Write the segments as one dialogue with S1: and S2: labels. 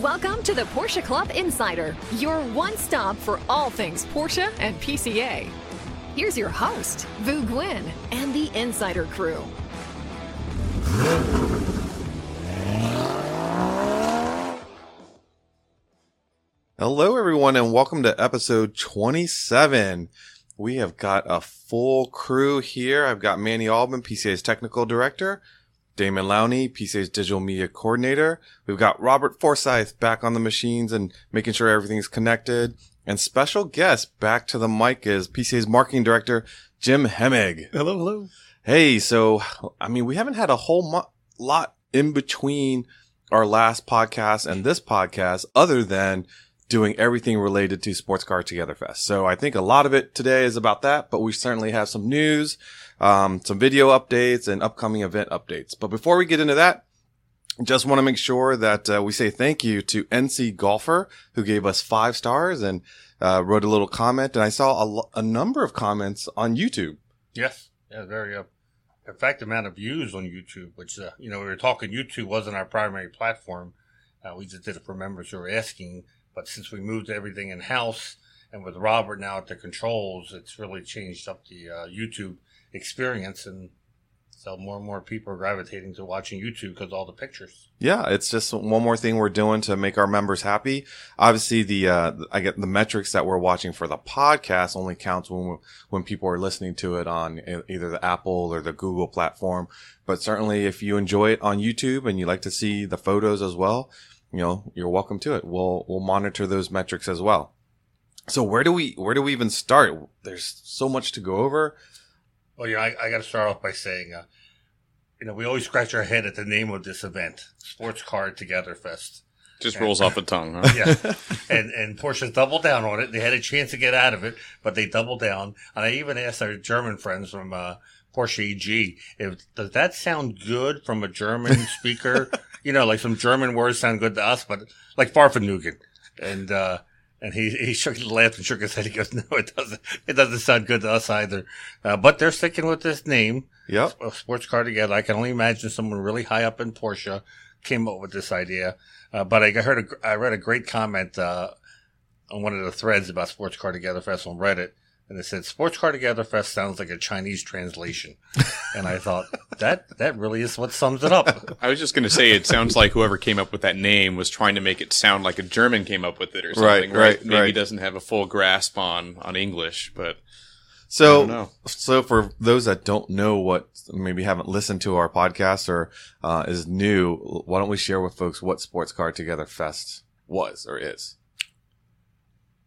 S1: Welcome to the Porsche Club Insider, your one stop for all things Porsche and PCA. Here's your host, Vu Nguyen, and the Insider crew.
S2: Hello, everyone, and welcome to episode 27. We have got a full crew here. I've got Manny Alban, PCA's technical director, Damon Lowney, PCA's digital media coordinator. We've got Robert Forsyth back on the machines and making sure everything's connected. And special guest back to the mic is PCA's marketing director, Jim Hemmig.
S3: Hello, hello.
S2: Hey, so, I mean, we haven't had a whole mo- lot in between our last podcast and this podcast other than doing everything related to Sports Car Together Fest. So I think a lot of it today is about that, but we certainly have some news, um, some video updates and upcoming event updates. But before we get into that, just want to make sure that uh, we say thank you to NC Golfer who gave us five stars and uh, wrote a little comment. And I saw a, number of comments on YouTube.
S3: Yes, yeah, very uh, fact amount of views on YouTube, which uh, you know we were talking YouTube wasn't our primary platform. Uh, we just did it for members who were asking. But since we moved everything in house and with Robert now at the controls, it's really changed up the uh, YouTube experience. And so more and more people are gravitating to watching YouTube because all the pictures.
S2: Yeah, it's just one more thing we're doing to make our members happy. Obviously, the uh, I get the metrics that we're watching for the podcast only counts when when people are listening to it on either the Apple or the Google platform. But certainly, if you enjoy it on YouTube and you like to see the photos as well, you know you're welcome to it. We'll we'll monitor those metrics as well. So where do we where do we even start? There's so much to go over.
S3: Well, yeah, I, I got to start off by saying, uh, you know, we always scratch our head at the name of this event, Sports Car Together Fest.
S4: Just rolls off the tongue, huh?
S3: Yeah, and and Porsche doubled down on it. They had a chance to get out of it, but they doubled down. And I even asked our German friends from uh, Porsche AG, if does that sound good from a German speaker? you know, like some German words sound good to us, but like Fahrvergnügen. And uh, and he he shook his laughed and shook his head. He goes, "No, it doesn't. It doesn't sound good to us either." Uh, but they're sticking with this name,
S2: Yep.
S3: sports car together. I can only imagine someone really high up in Porsche came up with this idea. Uh, but I heard, a, I read a great comment uh, on one of the threads about Sports Car Together Fest on Reddit, and it said Sports Car Together Fest sounds like a Chinese translation, and I thought that that really is what sums it up.
S4: I was just going to say, it sounds like whoever came up with that name was trying to make it sound like a German came up with it or
S2: Right,
S4: something.
S2: right,
S4: Maybe
S2: right.
S4: doesn't have a full grasp on, on English, but
S2: So, so for those that don't know what, maybe haven't listened to our podcast or uh, is new, why don't we share with folks what Sports Car Together Fest was or is?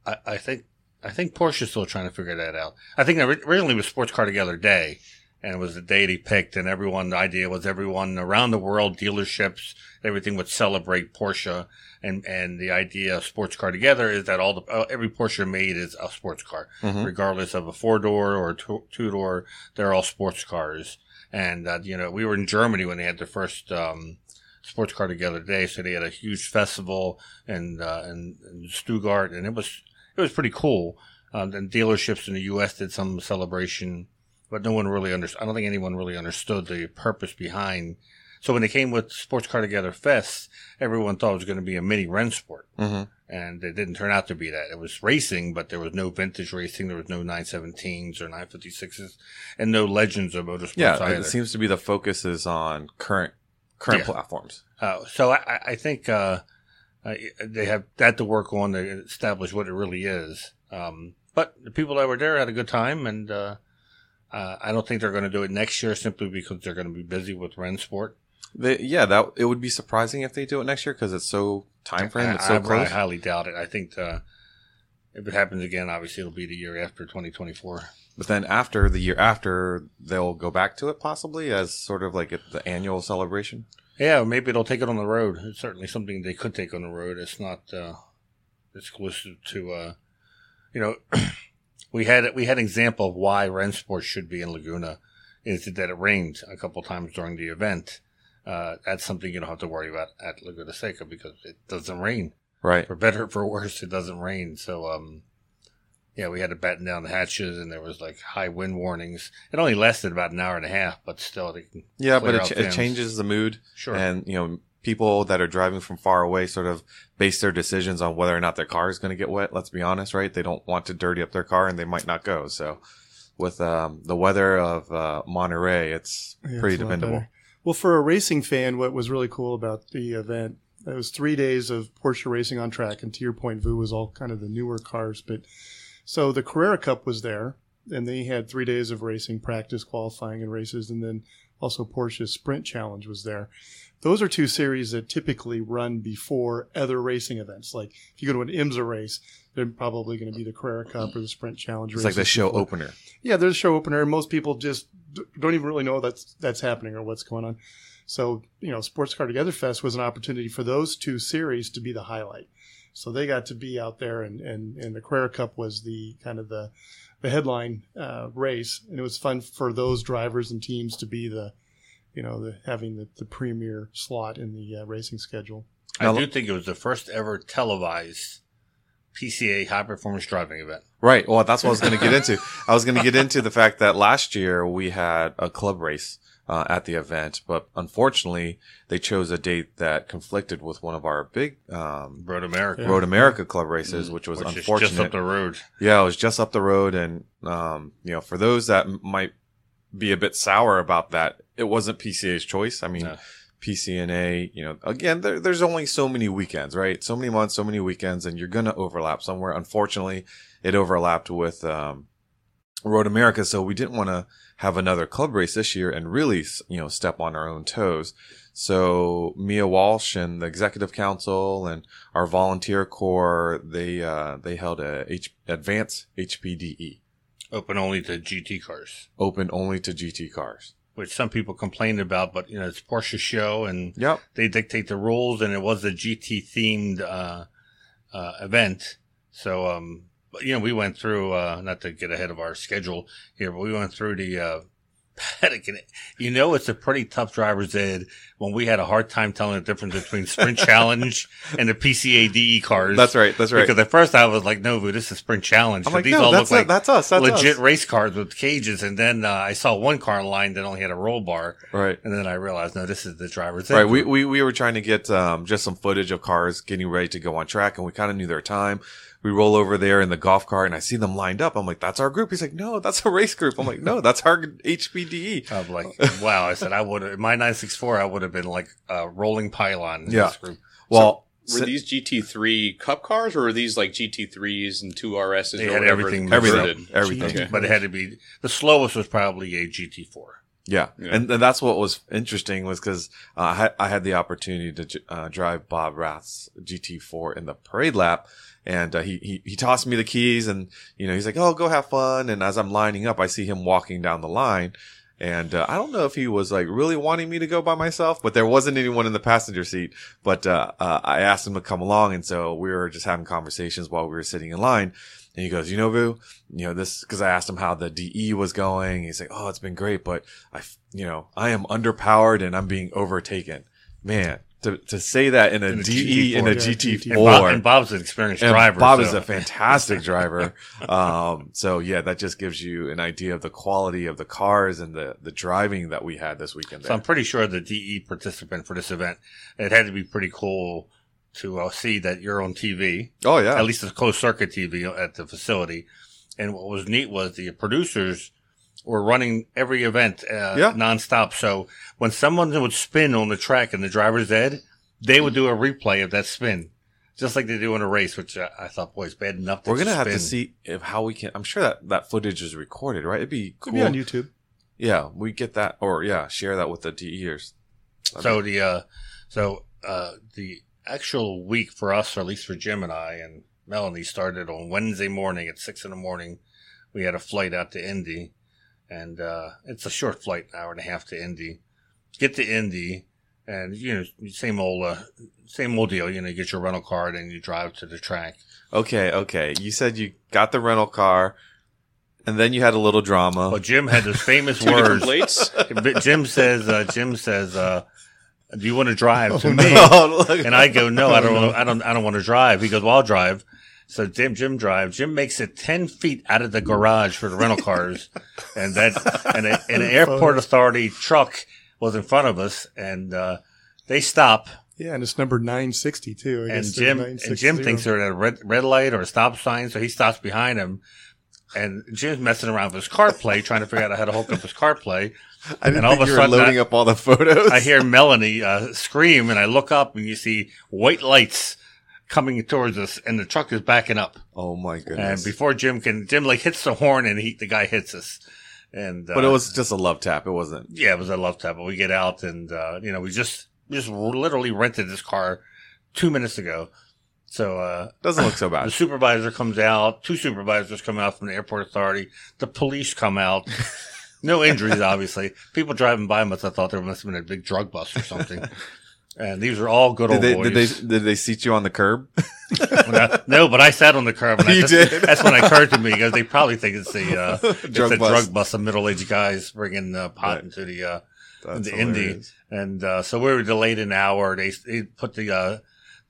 S3: I, I think I think Porsche's still trying to figure that out. I think originally it was Sports Car Together Day, and it was the day he picked, and everyone the idea was everyone around the world, dealerships, everything would celebrate Porsche, and and the idea of Sports Car Together is that all the uh, every Porsche made is a sports car,
S2: Mhm.
S3: regardless of a four door or two door, they're all sports cars. And uh, you know, we were in Germany when they had the first. Um, Sports Car Together Day, so they had a huge festival and uh, in, in Stuttgart, and it was it was pretty cool. Um, and dealerships in the U.S. did some celebration, but no one really understood. I don't think anyone really understood the purpose behind. So when they came with Sports Car Together Fest, everyone thought it was going to be a mini Rennsport,
S2: Mm-hmm.
S3: and it didn't turn out to be that. It was racing, but there was no vintage racing. There was no 917s or 956s, and no legends of motorsports
S2: Yeah,
S3: either.
S2: it seems to be the focus is on current current
S3: Yeah.
S2: platforms.
S3: Uh, so I, I- I think uh, uh, they have that to work on to establish what it really is. Um, but the people that were there had a good time, and uh, uh, I don't think they're going to do it next year simply because they're going to be busy with Rennsport.
S2: They, yeah, that it would be surprising if they do it next year because it's so time frame. It's so
S3: I, I highly doubt it. I think uh, if it happens again, obviously it'll be the year after 2024.
S2: But then after the year after, they'll go back to it possibly as sort of like the annual celebration.
S3: Yeah, maybe they'll take it on the road. It's certainly something they could take on the road. It's not uh, exclusive to, uh, you know, we had we had an example of why Rennsport should be in Laguna is that it rained a couple times during the event. Uh, that's something you don't have to worry about at Laguna Seca because it doesn't rain.
S2: Right.
S3: For better or for worse, it doesn't rain. So, um, yeah, we had to batten down the hatches, and there was like high wind warnings. It only lasted about an hour and a half, but still, they can
S2: Yeah, but
S3: clear
S2: it, ch- it changes the mood.
S3: Sure.
S2: And, you know,
S5: people that are driving from far away sort of base their decisions on whether or not their car is going to get wet. Let's be honest, right? They don't want to dirty up their car and they might not go. So with um, the weather of uh, Monterey, it's
S6: Yeah,
S5: pretty
S6: it's
S5: dependable.
S6: Well, for a racing fan, what was really cool about the event, it was three days of Porsche racing on track. And to your point, Vu was all kind of the newer cars. But so the Carrera Cup was there, and they had three days of racing, practice, qualifying, and races. And then also Porsche's Sprint Challenge was there. Those are two series that typically run before other racing events. Like if you go to an IMSA race, they're probably going to be the Carrera Cup or the Sprint Challenge. Race.
S5: It's like the show
S6: before.
S5: opener.
S6: Yeah, there's a show opener, and most people just don't even really know that's that's happening or what's going on. So, you know, Sports Car Together Fest was an opportunity for those two series to be the highlight. So they got to be out there, and and, and the Carrera Cup was the kind of the the headline uh, race, and it was fun for those drivers and teams to be the, you know, the having the, the premier slot in the uh, racing schedule.
S3: I
S5: Now-
S3: do think it was the first ever televised PCA high performance driving event.
S5: Right. Well, that's what I was going to get into. I was going to get into the fact that last year we had a club race uh, at the event, but unfortunately they chose a date that conflicted with one of our big um,
S3: Road America,
S5: Road America club races, which was
S3: which is
S5: unfortunate.
S3: just up the road.
S5: Yeah, it was just up the road, and um, you know, for those that m- might be a bit sour about that, it wasn't PCA's choice. I mean,
S3: No.
S5: PCNA, you know, again, there, there's only so many weekends, right? So many months, so many weekends, and you're gonna overlap somewhere. Unfortunately, it overlapped with um, Road America, so we didn't want to have another club race this year and really, you know, step on our own toes. So Mia Walsh and the executive council and our volunteer corps, they uh, they held a H- advanced HPDE,
S3: Open only to GT cars,
S5: open only to GT cars.
S3: which some people complained about, but you know it's Porsche show and
S5: Yep.
S3: they dictate the rules, and it was a GT themed uh, uh, event. So, um, you know, we went through uh, not to get ahead of our schedule here, but we went through the uh, paddock, and you know, it's a pretty tough driver's ed when we had a hard time telling the difference between Sprint Challenge and the PCA DE cars.
S5: That's right. That's right.
S3: Because at first I was like, no, Vu, this is Sprint Challenge.
S5: I'm
S3: But
S5: like,
S3: these
S5: no,
S3: all
S5: that's
S3: look like
S5: that's us. That's
S3: legit
S5: us.
S3: race cars with cages. And then uh, I saw one car in line that only had a roll bar.
S5: Right.
S3: And then I realized, no, this is the driver's ed.
S5: Right. We, we, we were trying to get, um, just some footage of cars getting ready to go on track and we kind of knew their time. We roll over there in the golf cart and I see them lined up. I'm like, that's our group. He's like, no, that's a race group. I'm like, no, that's our HPDE.
S3: I'm like, wow. I said, I would have, my 964, I would have been like a rolling pylon in
S5: Yeah.
S3: this group.
S5: Well,
S4: Were these GT3 Cup cars, or were these like GT3s and two RSs?
S3: They
S4: or
S3: had everything
S5: everything, everything.
S4: Okay.
S3: But it had to be, the slowest was probably a GT4.
S5: Yeah.
S4: Yeah.
S5: And, and that's what was interesting was because uh, I, had, I had the opportunity to uh, drive Bob Rath's GT4 in the parade lap. And uh, he, he he tossed me the keys, and you know he's like, "Oh, go have fun." And as I'm lining up, I see him walking down the line, and uh, I don't know if he was like really wanting me to go by myself, but there wasn't anyone in the passenger seat. But uh, uh, I asked him to come along, and so we were just having conversations while we were sitting in line. And he goes, you know, Vu, you know, this, cause I asked him how the DE was going. He's like, oh, it's been great, but I, you know, I am underpowered and I'm being overtaken. Man, to, to say that in a
S3: In a
S5: DE, in a
S6: GT4,
S5: GT4.
S3: And, Bob, and Bob's an experienced
S5: And
S3: driver.
S5: Bob
S3: so-
S5: is a fantastic driver. um, so yeah, that just gives you an idea of the quality of the cars and the, the driving that we had this weekend.
S3: So I'm pretty sure the DE participant for this event, it had to be pretty cool to uh, see that you're on TV,
S5: Oh yeah.
S3: at least a closed circuit TV at the facility. And what was neat was the producers were running every event uh,
S5: Yeah.
S3: nonstop. So when someone would spin on the track and the driver's ed, they would do a replay of that spin, just like they do in a race, which I, I thought, boy, it's bad enough. that
S5: We're gonna
S3: you
S5: have to see if how we can. I'm sure that that footage is recorded, right? It'd be
S6: Could
S5: cool.
S6: be on YouTube.
S5: Yeah, we get that, or yeah, share that with the DEers.
S3: So the uh, so uh, the actual week for us, or at least for Jim and I and Melanie, started on Wednesday morning at six in the morning. We had a flight out to Indy, and uh, it's a short flight, an hour and a half to Indy. Get to Indy, and you know, same old uh, same old deal. You know, you get your rental car and you drive to the track.
S5: Okay, okay. You said you got the rental car, and then you had a little drama.
S3: Well, Jim had those famous words.
S4: plates.
S3: Jim says, uh, Jim says, uh, "Do you want to drive to
S6: Oh,
S3: me?"
S5: Look.
S3: And I go, no, I don't, I don't, I don't want to drive. He goes, well, I'll drive. So Jim, Jim drives. Jim makes it 10 feet out of the garage for the rental cars. and that, and, a, and an airport authority truck was in front of us and, uh, they stop
S6: Yeah, and it's number 960 too.
S3: And Jim and Jim thinks they're at a red, red light or a stop sign, so he stops behind him. And Jim's messing around with his CarPlay, trying to figure out how to hook up his CarPlay.
S5: I didn't
S3: And all
S5: think
S3: of a
S5: you were
S3: sudden
S5: loading
S3: I-
S5: up all the photos.
S3: I hear Melanie uh, scream, and I look up, and you see white lights coming towards us, and the truck is backing up.
S5: Oh my goodness.
S3: And before Jim can, Jim like hits the horn, and he the guy hits us. And uh,
S5: but it was just a love tap. It wasn't.
S3: yeah, it was a love tap. But we get out, and uh, you know, we just just literally rented this car two minutes ago. So uh,
S5: Doesn't look so bad.
S3: the supervisor comes out. Two supervisors come out from the airport authority. The police come out. No injuries, obviously. People driving by must have thought there must have been a big drug bust or something. And these are all good
S5: Did
S3: old
S5: they,
S3: boys.
S5: did they did they seat you on the curb?
S3: I- no, but I sat on the curb. And I
S5: You did?
S3: That's when it occurred to me because they probably think it's the uh, it's
S5: Drug
S3: a
S5: bust.
S3: drug bust of middle aged guys bringing uh, pot
S5: Right.
S3: into the uh,
S5: That's
S3: the Indy. And uh, so we were delayed an hour. They, they put the uh,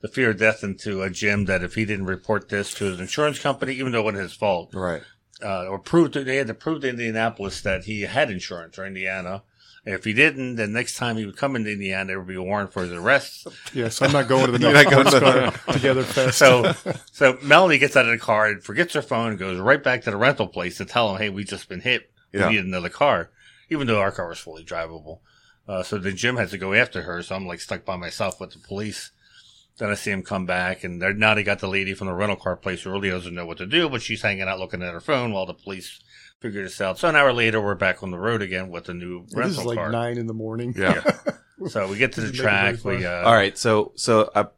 S3: the fear of death into a Jim that if he didn't report this to his insurance company, even though it wasn't his fault,
S5: Right.
S3: uh, or prove to, they had to prove to Indianapolis that he had insurance or Indiana. And if he didn't, then next time he would come into Indiana, there would be a warrant for his arrest.
S6: Yes, I'm not going to the
S5: You're not to-
S6: Car Together Fest.
S3: So, so Melanie gets out of the car and forgets her phone and goes right back to the rental place to tell him, "Hey, we just been hit. We
S5: Yeah.
S3: need another car," even though our car was fully drivable. Uh, so then Jim has to go after her. So I'm like stuck by myself with the police. Then I see him come back, and they're, now they got the lady from the rental car place who really doesn't know what to do, but she's hanging out looking at her phone while the police figure this out. So an hour later, we're back on the road again with the new
S6: this
S3: rental
S6: is like
S3: car.
S6: nine in the morning.
S5: Yeah.
S3: So we get to the
S6: Doesn't make it very
S3: track. We uh,
S5: All right. So so uh, it,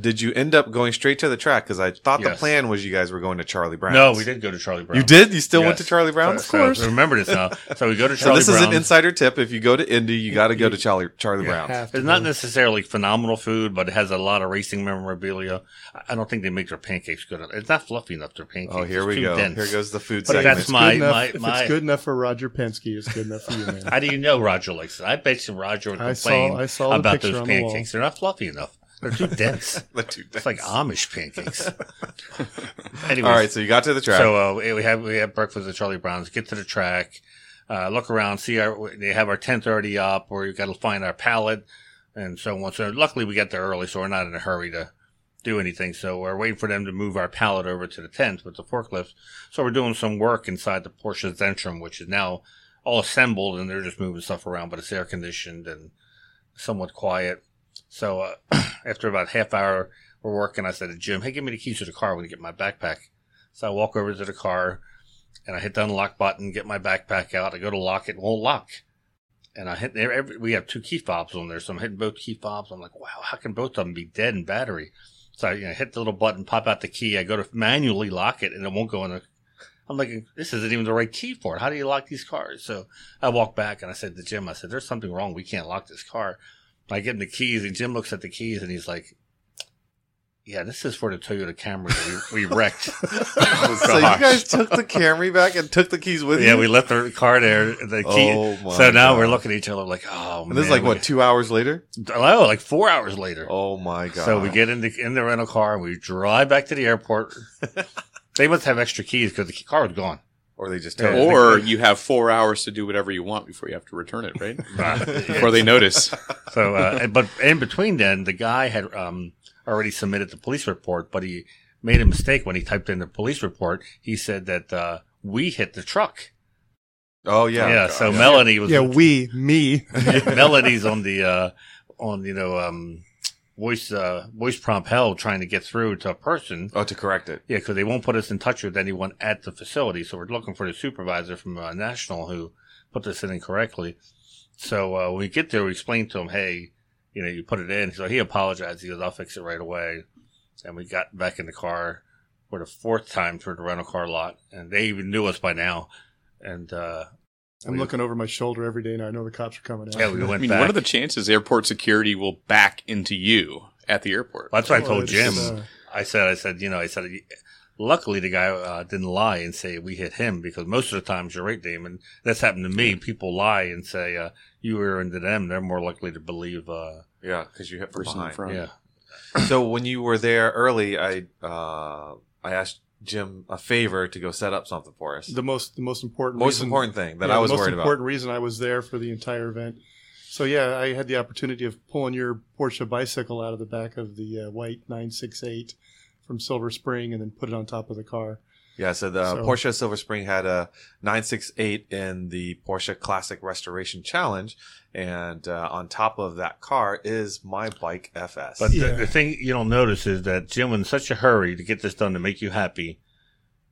S5: did you end up going straight to the track? Because I thought the plan was you guys were going to Charlie Brown.
S3: No, we did go to Charlie Brown.
S5: You did? You still went to
S3: Yes.
S5: Charlie Brown's?
S3: So, so remember this now. So we go to
S5: So
S3: Charlie
S5: this is an insider tip. If you go to Indy, you got to go to Charlie Charlie
S6: Brown.
S5: Brown's.
S6: have
S3: It's not necessarily phenomenal food, but it has a lot of racing memorabilia. I- I don't think they make their pancakes good. enough. It's not fluffy enough. Their pancakes.
S5: Oh, here
S3: It's
S5: we
S3: too
S5: go.
S3: dense.
S5: Here goes the food
S3: But
S5: segment.
S3: that's my
S6: enough-
S3: my
S6: if
S3: my.
S6: it's good enough for Roger Penske, it's good enough for you, man.
S3: How do you know Roger likes it? I bet you Roger would
S6: I saw-
S3: complain
S6: I saw
S3: about those
S6: on the
S3: pancakes. They're not fluffy enough. They're too dense.
S5: The two
S3: It's like. Amish pancakes. Anyways,
S5: All right, so you got to the track.
S3: So uh, we have we have breakfast at Charlie Brown's. Get to the track, uh, look around, see our they have our tent already up, or you got to find our pallet and so on. So luckily we got there early, so we're not in a hurry to do anything. So we're waiting for them to move our pallet over to the tent with the forklift. So we're doing some work inside the Porsche Zentrum, which is now all assembled, and they're just moving stuff around, but it's air conditioned and somewhat quiet. So uh, after about half hour we're working, I said to Jim, "Hey, give me the keys to the car when you get my backpack." So I walk over to the car and I hit the unlock button, get my backpack out. I go to lock it, it won't lock. And I hit every, we have two key fobs on there, so I'm hitting both key fobs. I'm like, wow, how can both of them be dead in battery? So I you know, hit the little button, pop out the key. I go to manually lock it, and it won't go in the. I'm like, this isn't even the right key for it. How do you lock these cars? So I walk back and I said to Jim, I said, there's something wrong. We can't lock this car. I give him the keys, and Jim looks at the keys, and he's like, yeah, this is for the Toyota Camry that we, we wrecked.
S5: so you guys took the Camry back and took the keys with you?
S3: Yeah, we left the car there. The key.
S5: Oh my
S3: so now
S5: God.
S3: we're looking at each other like, oh
S5: And
S3: man.
S5: this is like
S3: we-
S5: what two hours later?
S3: Oh, like four hours later.
S5: Oh my god!
S3: so we get in the in the rental car and we drive back to the airport. they must have extra keys because the car was gone.
S5: Or they just
S3: Yeah.
S4: Or you have four hours to do whatever you want before you have to return it, right? Before they notice.
S3: So, uh, but in between then, the guy had um, already submitted the police report, but he made a mistake when he typed in the police report. He said that uh, we hit the truck.
S5: Oh yeah,
S3: Yeah.
S5: God,
S3: so
S5: yeah.
S3: Melanie was
S6: Yeah, we, me.
S3: Melody's on the uh on you know um voice uh voice prompt hell trying to get through to a person.
S5: Oh, to correct it.
S3: Yeah, because they won't put us in touch with anyone at the facility. So we're looking for the supervisor from uh, National who put this in incorrectly. So uh, when we get there, we explain to him, hey, you know, you put it in. So he apologized. He goes, I'll fix it right away. And we got back in the car for the fourth time through the rental car lot, and they even knew us by now. And uh,
S6: I'm looking over my shoulder every day, and I know the cops are coming out.
S3: yeah, we went I
S4: mean,
S3: back.
S4: what are the chances airport security will back into you at the airport?
S3: That's what I told Jim.
S6: uh,
S3: I said, I said, you know, I said, luckily the guy uh, didn't lie and say we hit him because most of the times you're right, Damon. That's happened to me. People lie and say uh, you were into them. They're more likely to believe. Uh,
S5: Yeah, because you hit from
S4: Person in front.
S3: yeah,
S5: So when you were there early, I uh, I asked Jim a favor to go set up something for us.
S6: the most the most important
S5: most
S6: reason-
S5: important thing that
S6: yeah,
S5: I was worried about.
S6: the most
S5: worried
S6: important reason I was there for the entire event. So yeah, I had the opportunity of pulling your Porsche bicycle out of the back of the uh, white 968 from Silver Spring and then put it on top of the car.
S5: Yeah, so the
S6: So-
S5: Porsche Silver Spring had a 968 in the Porsche Classic Restoration Challenge, and uh, on top of that car is my bike FS.
S3: But
S6: Yeah.
S3: the, the thing you don't notice is that Jim, was in such a hurry to get this done to make you happy,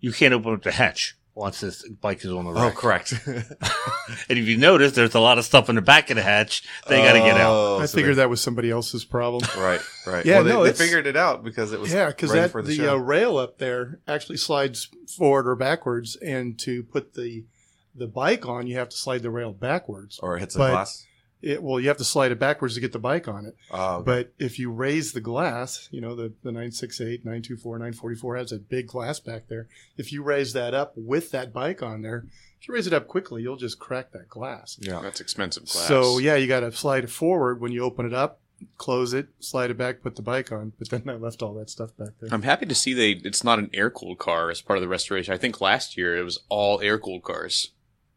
S3: you can't open up the hatch once this bike is on the
S5: road.
S3: oh,
S5: correct.
S3: And if you notice, there's a lot of stuff in the back of the hatch. They got to get out.
S5: Oh,
S6: I
S5: so
S6: figured
S5: they-
S6: that was somebody else's problem.
S5: Right, right.
S6: Yeah,
S5: well, they,
S6: no,
S5: they
S6: it's-
S5: figured it out because it was
S6: Yeah, because
S5: ready
S6: that
S5: for the,
S6: the,
S5: show.
S6: uh, rail up there actually slides forward or backwards, and to put the the bike on, you have to slide the rail backwards.
S5: or it hits a
S6: but-
S5: glass.
S6: It, well, you have to slide it backwards to get the bike on it.
S5: Oh, okay.
S6: But if you raise the glass, you know, the, the 968, 924, 944 has a big glass back there. If you raise that up with that bike on there, if you raise it up quickly, you'll just crack that glass.
S5: yeah.
S4: That's expensive glass.
S6: So, yeah, you got to slide it forward when you open it up, close it, slide it back, put the bike on. But then I left all that stuff back there.
S4: I'm happy to see they it's not an air cooled car as part of the restoration. I think last year it was all air cooled cars.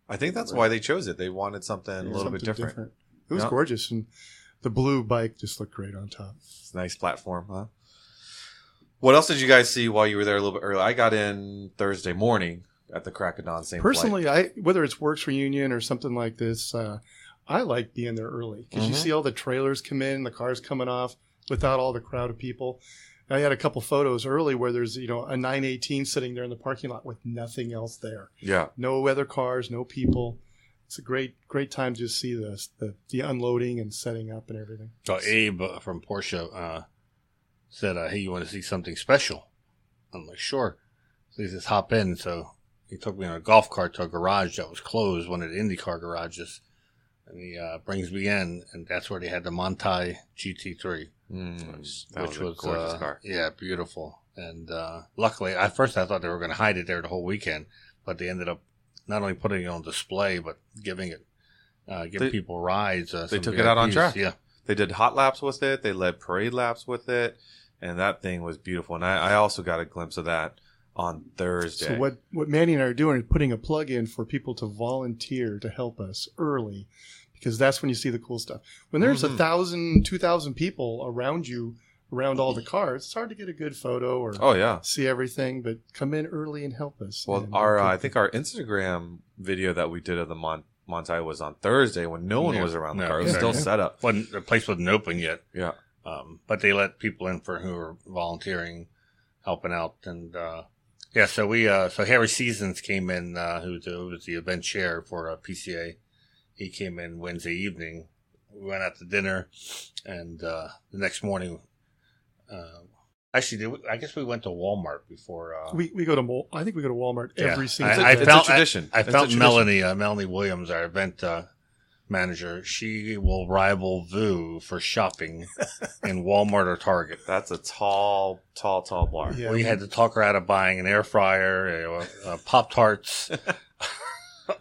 S5: I think that's why they chose it. They wanted something a little bit
S6: Something
S5: different.
S6: It was
S5: Yeah.
S6: gorgeous. And the blue bike just looked great on top.
S5: It's a nice platform, huh? What else did you guys see while you were there a little bit early? I got in Thursday morning at the crack of dawn. Same flight.
S6: Personally, I whether it's Works Reunion or something like this, uh, I like being there early because you
S5: Mhm.
S6: see all the trailers come in, the cars coming off without all the crowd of people. I had a couple photos early where there's you know a 918 sitting there in the parking lot with nothing else there,
S5: yeah,
S6: no other cars, no people. It's a great great time to see the the, the unloading and setting up and everything.
S3: So Abe uh, from Porsche uh, said, uh, "Hey, you want to see something special?" I'm like, "Sure." So he says, "Hop in." So he took me on a golf cart to a garage that was closed, one of the IndyCar garages, and he uh, brings me in, and that's where they had the Manthey GT3,
S5: Mm, that
S3: which
S5: was a
S3: was,
S5: gorgeous
S3: uh,
S5: car.
S3: yeah, beautiful. And uh, luckily, at first I thought they were going to hide it there the whole weekend, but they ended up not only putting it on display but giving it. Uh, giving
S5: They-
S3: people rides. Uh,
S5: they
S3: some
S5: took it out on track.
S3: Yeah,
S5: They did hot laps with it. They led parade laps with it, and that thing was beautiful. And I, I also got a glimpse of that on Thursday.
S6: So what what Manny and I are doing is putting a plug in for people to volunteer to help us early, because that's when you see the cool stuff. When there's a
S5: Mhm.
S6: thousand, two thousand people around you, around all the cars, it's hard to get a good photo or
S5: Oh yeah.
S6: see everything. But come in early and help us.
S5: Well,
S6: And
S5: our uh, I think our Instagram video that we did of the Mon- Manthey was on Thursday when no one
S3: Yeah.
S5: was around the
S3: No,
S5: car. It was
S6: yeah.
S5: still set up.
S3: wasn't the place wasn't open yet.
S5: Yeah.
S3: Um, but they let people in for who were volunteering, helping out, and uh, yeah. So we uh, so Harry Seasons came in, uh, who was, who was the event chair for uh, PCA. He came in Wednesday evening. We went out to dinner, and uh, the next morning, uh, actually, did we, I guess we went to Walmart before. Uh,
S6: we we go to Mol- I think we go to Walmart
S3: Yeah.
S6: every single.
S3: I, I
S5: It's a
S3: felt
S5: tradition.
S3: I, I
S5: It's
S3: felt
S5: tradition.
S3: Melanie, uh, Melanie Williams, our event uh, manager. She will rival Vu for shopping in Walmart or Target.
S5: That's a tall, tall, tall bar.
S6: Yeah,
S3: we had to talk her out of buying an air fryer, uh, uh, Pop Tarts.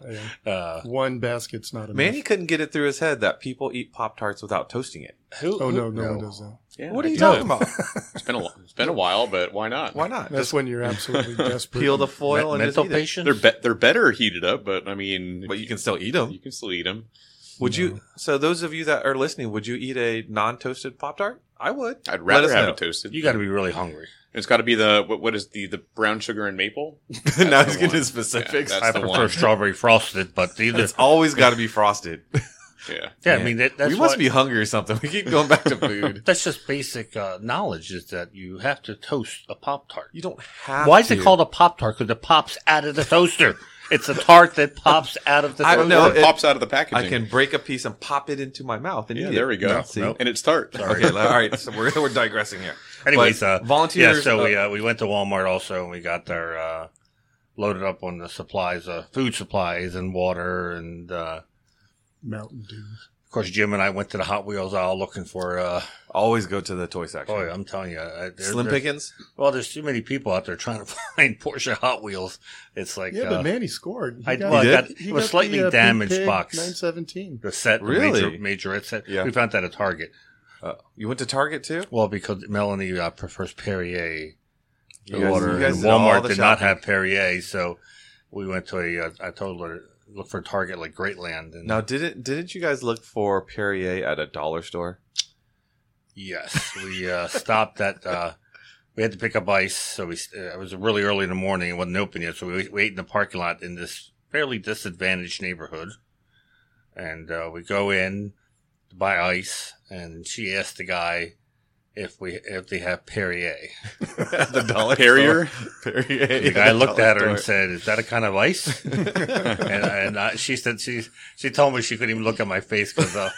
S6: yeah.
S3: Uh,
S6: one basket's not enough.
S5: Manny couldn't get it through his head that people eat Pop Tarts without toasting it.
S3: who,
S6: Oh
S3: who-
S6: no, no, one does that.
S4: Yeah,
S5: What are you
S3: No.
S5: talking about?
S4: It's been a it's been a while, but why not?
S5: Why not?
S6: That's
S5: Just
S6: when you're absolutely desperate.
S5: peel the foil
S3: Me-
S5: and just
S3: mental
S5: eat it.
S3: patients?
S4: They're be- they're better heated up, but I mean,
S5: But you can still eat them.
S4: you can still eat them.
S5: Would you? So those of you that are listening, would you eat a non-toasted Pop Tart? I would.
S4: I'd rather
S5: us
S4: have
S5: know.
S4: it toasted.
S3: you got to be really hungry.
S4: It's got to be the what, what is the the brown sugar and maple?
S5: now
S4: That's
S5: he's
S4: the
S5: getting
S4: one.
S5: specifics.
S4: Yeah,
S3: I
S4: That's the
S3: prefer
S4: one.
S3: strawberry frosted, but either.
S5: it's always got to be frosted.
S4: Yeah,
S3: Yeah, I mean that, that's
S5: we must
S3: what-
S5: be hungry or something. We keep going back to food.
S3: That's just basic uh, knowledge. Is that you have to toast a Pop Tart.
S5: You don't have.
S3: Why is
S5: to.
S3: it called a Pop Tart? Because it pops out of the toaster. It's a tart that pops out of the
S5: I
S3: toaster.
S5: know,
S4: it
S5: it-
S4: pops out of the packaging.
S5: I can break a piece and pop it into my mouth and
S4: Yeah,
S5: eat
S4: there
S5: it.
S4: we go.
S3: No,
S5: See?
S3: nope.
S4: and it's tart.
S5: Okay, all right. So we're we're digressing here.
S3: Anyways,
S5: But
S3: uh,
S5: volunteers.
S3: Yeah, so we
S5: uh,
S3: uh, we went to Walmart also, and we got our uh, loaded up on the supplies, uh, food supplies, and water, and uh,
S6: Mountain Dew.
S3: Of course, Jim and I went to the Hot Wheels aisle looking for. Uh,
S5: always go to the toy section.
S3: boy, I'm telling you, uh, there-
S5: Slim
S3: there's-
S5: Pickens.
S3: Well, there's too many people out there trying to find Porsche Hot Wheels. It's like
S6: Yeah,
S3: uh,
S6: but Manny scored. He
S3: I-
S6: got-
S3: well, I
S5: did?
S3: got-
S6: he
S3: it was
S6: got
S3: slightly
S6: the, uh,
S3: damaged box.
S6: 917.
S3: the set, the
S5: Really?
S3: major major set.
S5: Yeah.
S3: We found that at Target.
S5: Uh, you went to Target too.
S3: Well, because Melanie uh, prefers Perrier
S5: You
S3: the
S5: guys-
S3: water,
S5: you guys
S3: and
S5: did all
S3: Walmart
S5: the
S3: did not
S5: shopping.
S3: have Perrier, so we went to a. Uh, I told her look for a Target like Greatland. And
S5: Now, didn't didn't you guys look for Perrier at a dollar store?
S3: yes, we uh, stopped at. Uh, we had to pick up ice, so we uh, it was really early in the morning. It wasn't open yet, so we, we ate in the parking lot in this fairly disadvantaged neighborhood. And uh, we go in to buy ice, and she asked the guy if we if they have Perrier.
S5: the dollar
S4: Perrier?
S5: store? Perrier.
S3: The guy
S5: the
S3: looked at her
S5: dollar
S3: and said, "Is that a kind of ice?" and and uh, she said she she told me she couldn't even look at my face because uh,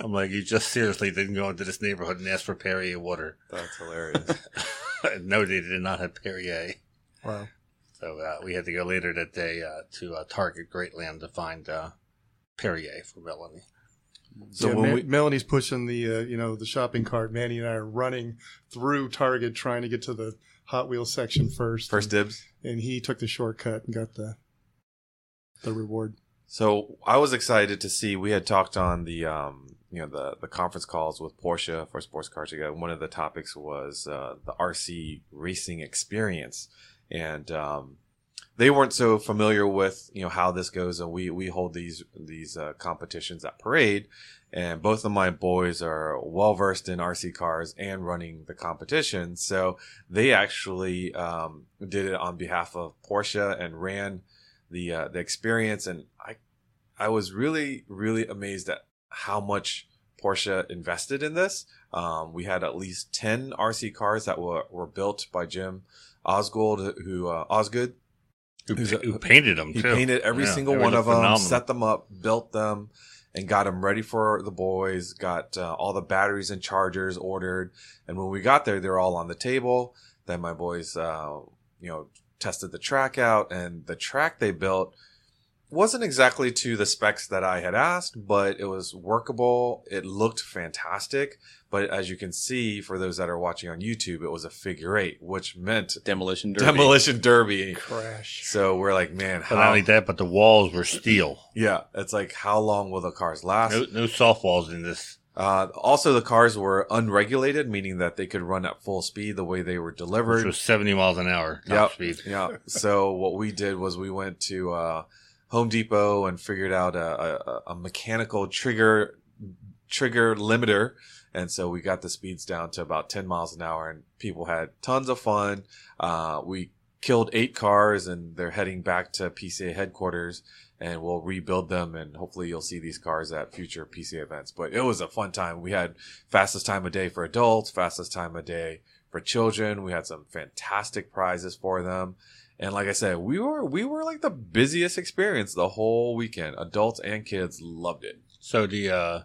S3: I'm like, "You just seriously didn't go into this neighborhood and ask for Perrier water?"
S5: That's hilarious.
S3: no, they did not have Perrier.
S6: Wow.
S3: So uh, we had to go later that day uh, to uh, Target Greatland to find uh, Perrier for Melanie.
S5: So
S6: yeah,
S5: when
S6: Ma-
S5: we
S6: Melanie's pushing the uh, you know the shopping cart. Manny and I are running through Target trying to get to the Hot Wheels section first.
S5: first dibs.
S6: and he took the shortcut and got the the reward.
S5: So I was excited to see. We had talked on the um, you know the the conference calls with Porsche for Sports Cars Together. One of the topics was uh, the RC racing experience, and um, they weren't so familiar with you know how this goes. And we we hold these these uh, competitions at Parade, and both of my boys are well versed in RC cars and running the competition. So they actually um, did it on behalf of Porsche and ran the uh, the experience, and I I was really really amazed at how much Porsche invested in this. Um, we had at least ten RC cars that were, were built by Jim Osgood, who uh, Osgood.
S3: Who, who painted them
S5: He
S3: too?
S5: painted every
S3: Yeah,
S5: single one of them,
S3: phenomenal.
S5: set them up, built them, and got them ready for the boys. Got uh, all the batteries and chargers ordered, and when we got there, they're all on the table. Then my boys, uh, you know, tested the track out, and the track they built wasn't exactly to the specs that I had asked, but it was workable. It looked fantastic. But as you can see, for those that are watching on YouTube, it was a figure eight, which meant
S4: Demolition Derby.
S5: demolition derby.
S6: Crash.
S5: So we're like, man,
S3: But not only that, but the walls were steel.
S5: Yeah, it's like how long will the cars last?
S3: No, no soft walls in this.
S5: Uh, also, the cars were unregulated, meaning that they could run at full speed the way they were delivered,
S3: Which
S5: delivered.
S3: was 70 miles an hour top
S5: Yep.
S3: speed.
S5: yeah. So what we did was we went to uh, Home Depot and figured out a, a, a mechanical trigger trigger limiter, and so we got the speeds down to about 10 miles an hour, and people had tons of fun. Uh, we killed eight cars, and they're heading back to PCA headquarters. And we'll rebuild them, and hopefully you'll see these cars at future PCA events. But it was a fun time. We had fastest time of day for adults, fastest time of day for children. We had some fantastic prizes for them. And like I said, we were we were like the busiest experience the whole weekend. Adults and kids loved it.
S3: So the uh,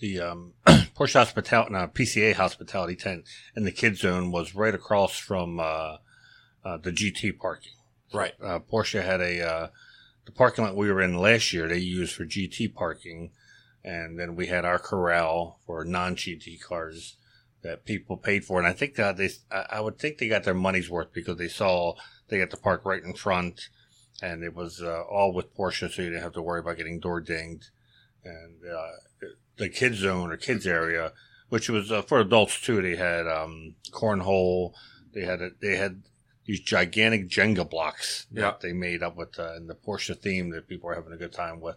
S3: the um, Porsche hospitality, no, PCA hospitality tent in the kids zone was right across from uh, uh, the GT parking.
S5: Right.
S3: Uh, Porsche had a uh, the parking lot we were in last year. They used for GT parking, and then we had our corral for non GT cars that people paid for. And I think that they, I I would think they got their money's worth because they saw they got the park right in front, and it was uh, all with Porsche, so you didn't have to worry about getting door dinged. And uh, the kids zone or kids area, which was uh, for adults too, they had um, cornhole. They had a, they had these gigantic Jenga blocks
S5: Yeah.
S3: that they made up with uh, in the Porsche theme that people were having a good time with.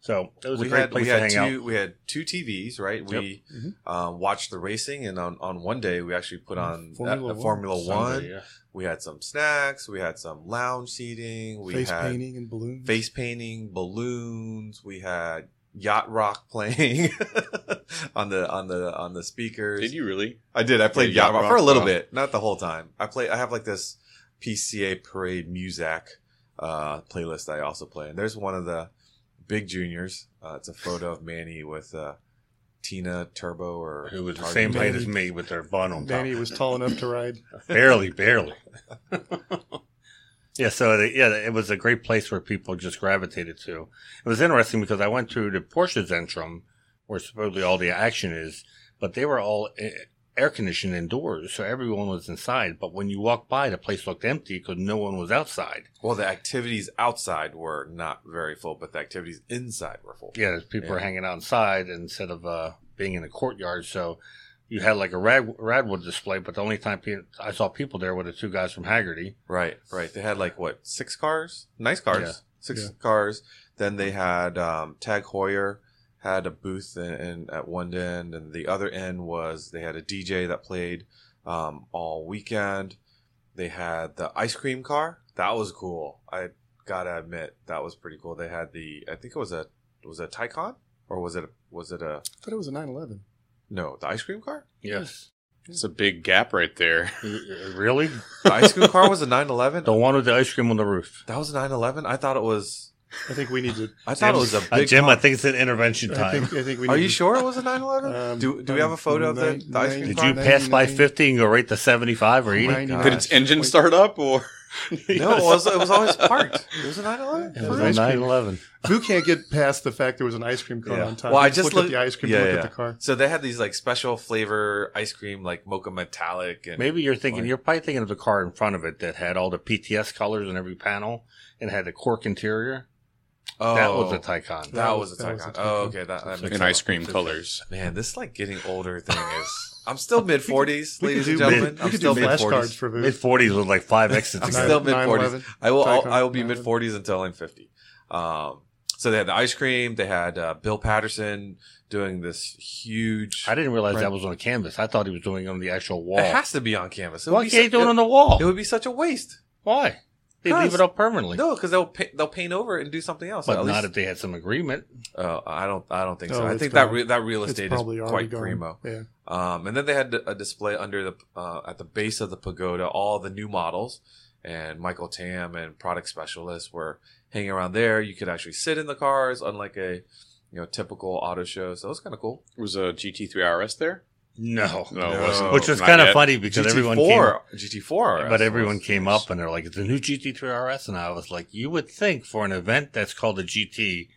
S3: So it was
S5: we
S3: a great
S5: had
S3: place
S5: we
S3: to
S5: had
S3: hang
S5: two
S3: out.
S5: we had two TVs, right? We
S6: Mhm.
S5: um, watched the racing, and on, on one day we actually put on
S6: Formula
S5: uh,
S6: One.
S5: Formula One.
S3: Sunday, yeah.
S5: We had some snacks. We had some lounge seating. We
S6: Face
S5: had
S6: painting and balloons.
S5: face painting, balloons. We had yacht rock playing on the on the on the speakers.
S4: Did you really?
S5: I did. I played
S4: Yeah,
S5: yacht
S4: yacht
S5: rock for a little
S4: wow.
S5: bit, not the whole time. I play. I have like this PCA Parade Muzak uh, playlist. I also play, and there's one of the big juniors. Uh, it's a photo of Manny with uh, Tina Turbo or
S3: Who was the same height
S5: Manny.
S3: as me with their bun on top.
S6: Manny was tall enough to ride.
S3: barely, barely. yeah, so the, yeah, it was a great place where people just gravitated to. It was interesting because I went to the Porsche Zentrum, where supposedly all the action is, but they were all eh, air conditioned indoors, so everyone was inside. But when you walked by, the place looked empty because no one was outside.
S5: Well, the activities outside were not very full, but the activities inside were full.
S3: Yeah, people were hanging outside instead of uh, being in the courtyard. So you had like a rad, radwood display, but the only time pe- I saw people there were the two guys from Hagerty.
S5: Right, right. They had like what six cars? Nice cars.
S3: Yeah.
S5: six
S6: Yeah.
S5: cars. Then they had um, Tag Heuer had a booth in, in at one end, and the other end was they had a DJ that played um, all weekend. They had the ice cream car. That was cool. I gotta admit that was pretty cool. They had the I think it was a was it a Taycan or was it a, was it a
S6: I thought it was a 911.
S5: no the ice cream car?
S3: Yes.
S4: It's a big gap right there.
S3: really?
S5: The ice cream car was a 911.
S3: The one with the ice cream on the roof.
S5: That was a 911. I thought it was.
S6: I think we need to.
S5: I thought it was a
S3: Uh,
S5: big.
S3: Jim,
S5: car.
S3: I think it's an intervention
S6: I
S3: time.
S6: think, I think we need Are
S5: you
S6: to-
S5: sure it was a 911?
S6: Um,
S5: do Do we have a photo of the,
S6: nine-
S5: the ice cream
S3: Did
S5: car?
S3: you pass by 50 and go right to 75 or 80?
S4: Did its engine start up or?
S5: No, it was. It was always parked. It was a 911.
S3: It was a
S6: ice cream.
S3: 911.
S6: Who can't get past the fact there was an ice cream car
S3: Yeah.
S6: on top?
S5: Well, I
S6: You
S5: just
S6: look
S5: looked
S6: at the ice cream,
S5: Yeah,
S6: look
S5: yeah.
S6: at the car.
S5: So they had these like special flavor ice cream, like mocha metallic, and
S3: Maybe you're thinking,
S5: Like-
S3: you're probably thinking of the car in front of it that had all the PTS colors in every panel and had the cork interior.
S5: Oh,
S3: That was a Taycan.
S5: That was a
S6: That was a
S5: Taycan.
S6: Taycan.
S5: Oh, okay. That, that
S3: In
S5: makes
S4: In ice cream colors.
S5: Man, this like getting older thing is. I'm still mid 40s,
S6: We
S5: ladies
S6: could
S5: and gentlemen.
S6: we
S5: I'm
S6: could
S5: still mid 40s.
S6: for
S3: Mid 40s with like five exits
S5: I'm
S3: to
S6: Nine-
S5: still mid 40s. I will. I'll, I will be mid 40s until I'm 50. Um, so they had the ice cream. They had uh, Bill Patterson doing this huge.
S3: I didn't realize
S5: Right.
S3: that was on canvas. I thought he was doing it on the actual wall.
S5: It has to be on canvas. It would
S3: Why
S5: be
S3: can't he do it on the wall?
S5: It would be such a waste.
S3: Why? They leave it up permanently.
S5: No, because they'll pay, they'll paint over it and do something else.
S3: but
S5: At
S3: not
S5: least-
S3: if they had some agreement.
S5: Oh, I don't. I don't think so.
S6: Oh,
S5: I
S6: it's
S5: think that
S6: gone.
S5: re- that real estate is
S6: probably
S5: quite
S6: gone.
S5: primo.
S6: Yeah.
S5: Um, and then they had a display under the uh, at the base of the pagoda, all the new models, and Michael Tam and product specialists were hanging around there. You could actually sit in the cars, unlike a you know typical auto show. So it was kind of cool.
S4: Was a GT3 RS there?
S3: No.
S4: No,
S5: No.
S4: it wasn't.
S3: Which was
S4: Not
S3: kind of funny because everyone came
S5: GT4, GT4, RS
S3: But everyone
S5: was-
S3: came up and they're like, "It's a new GT3 RS," and I was like, "You would think for an event that's called a GT,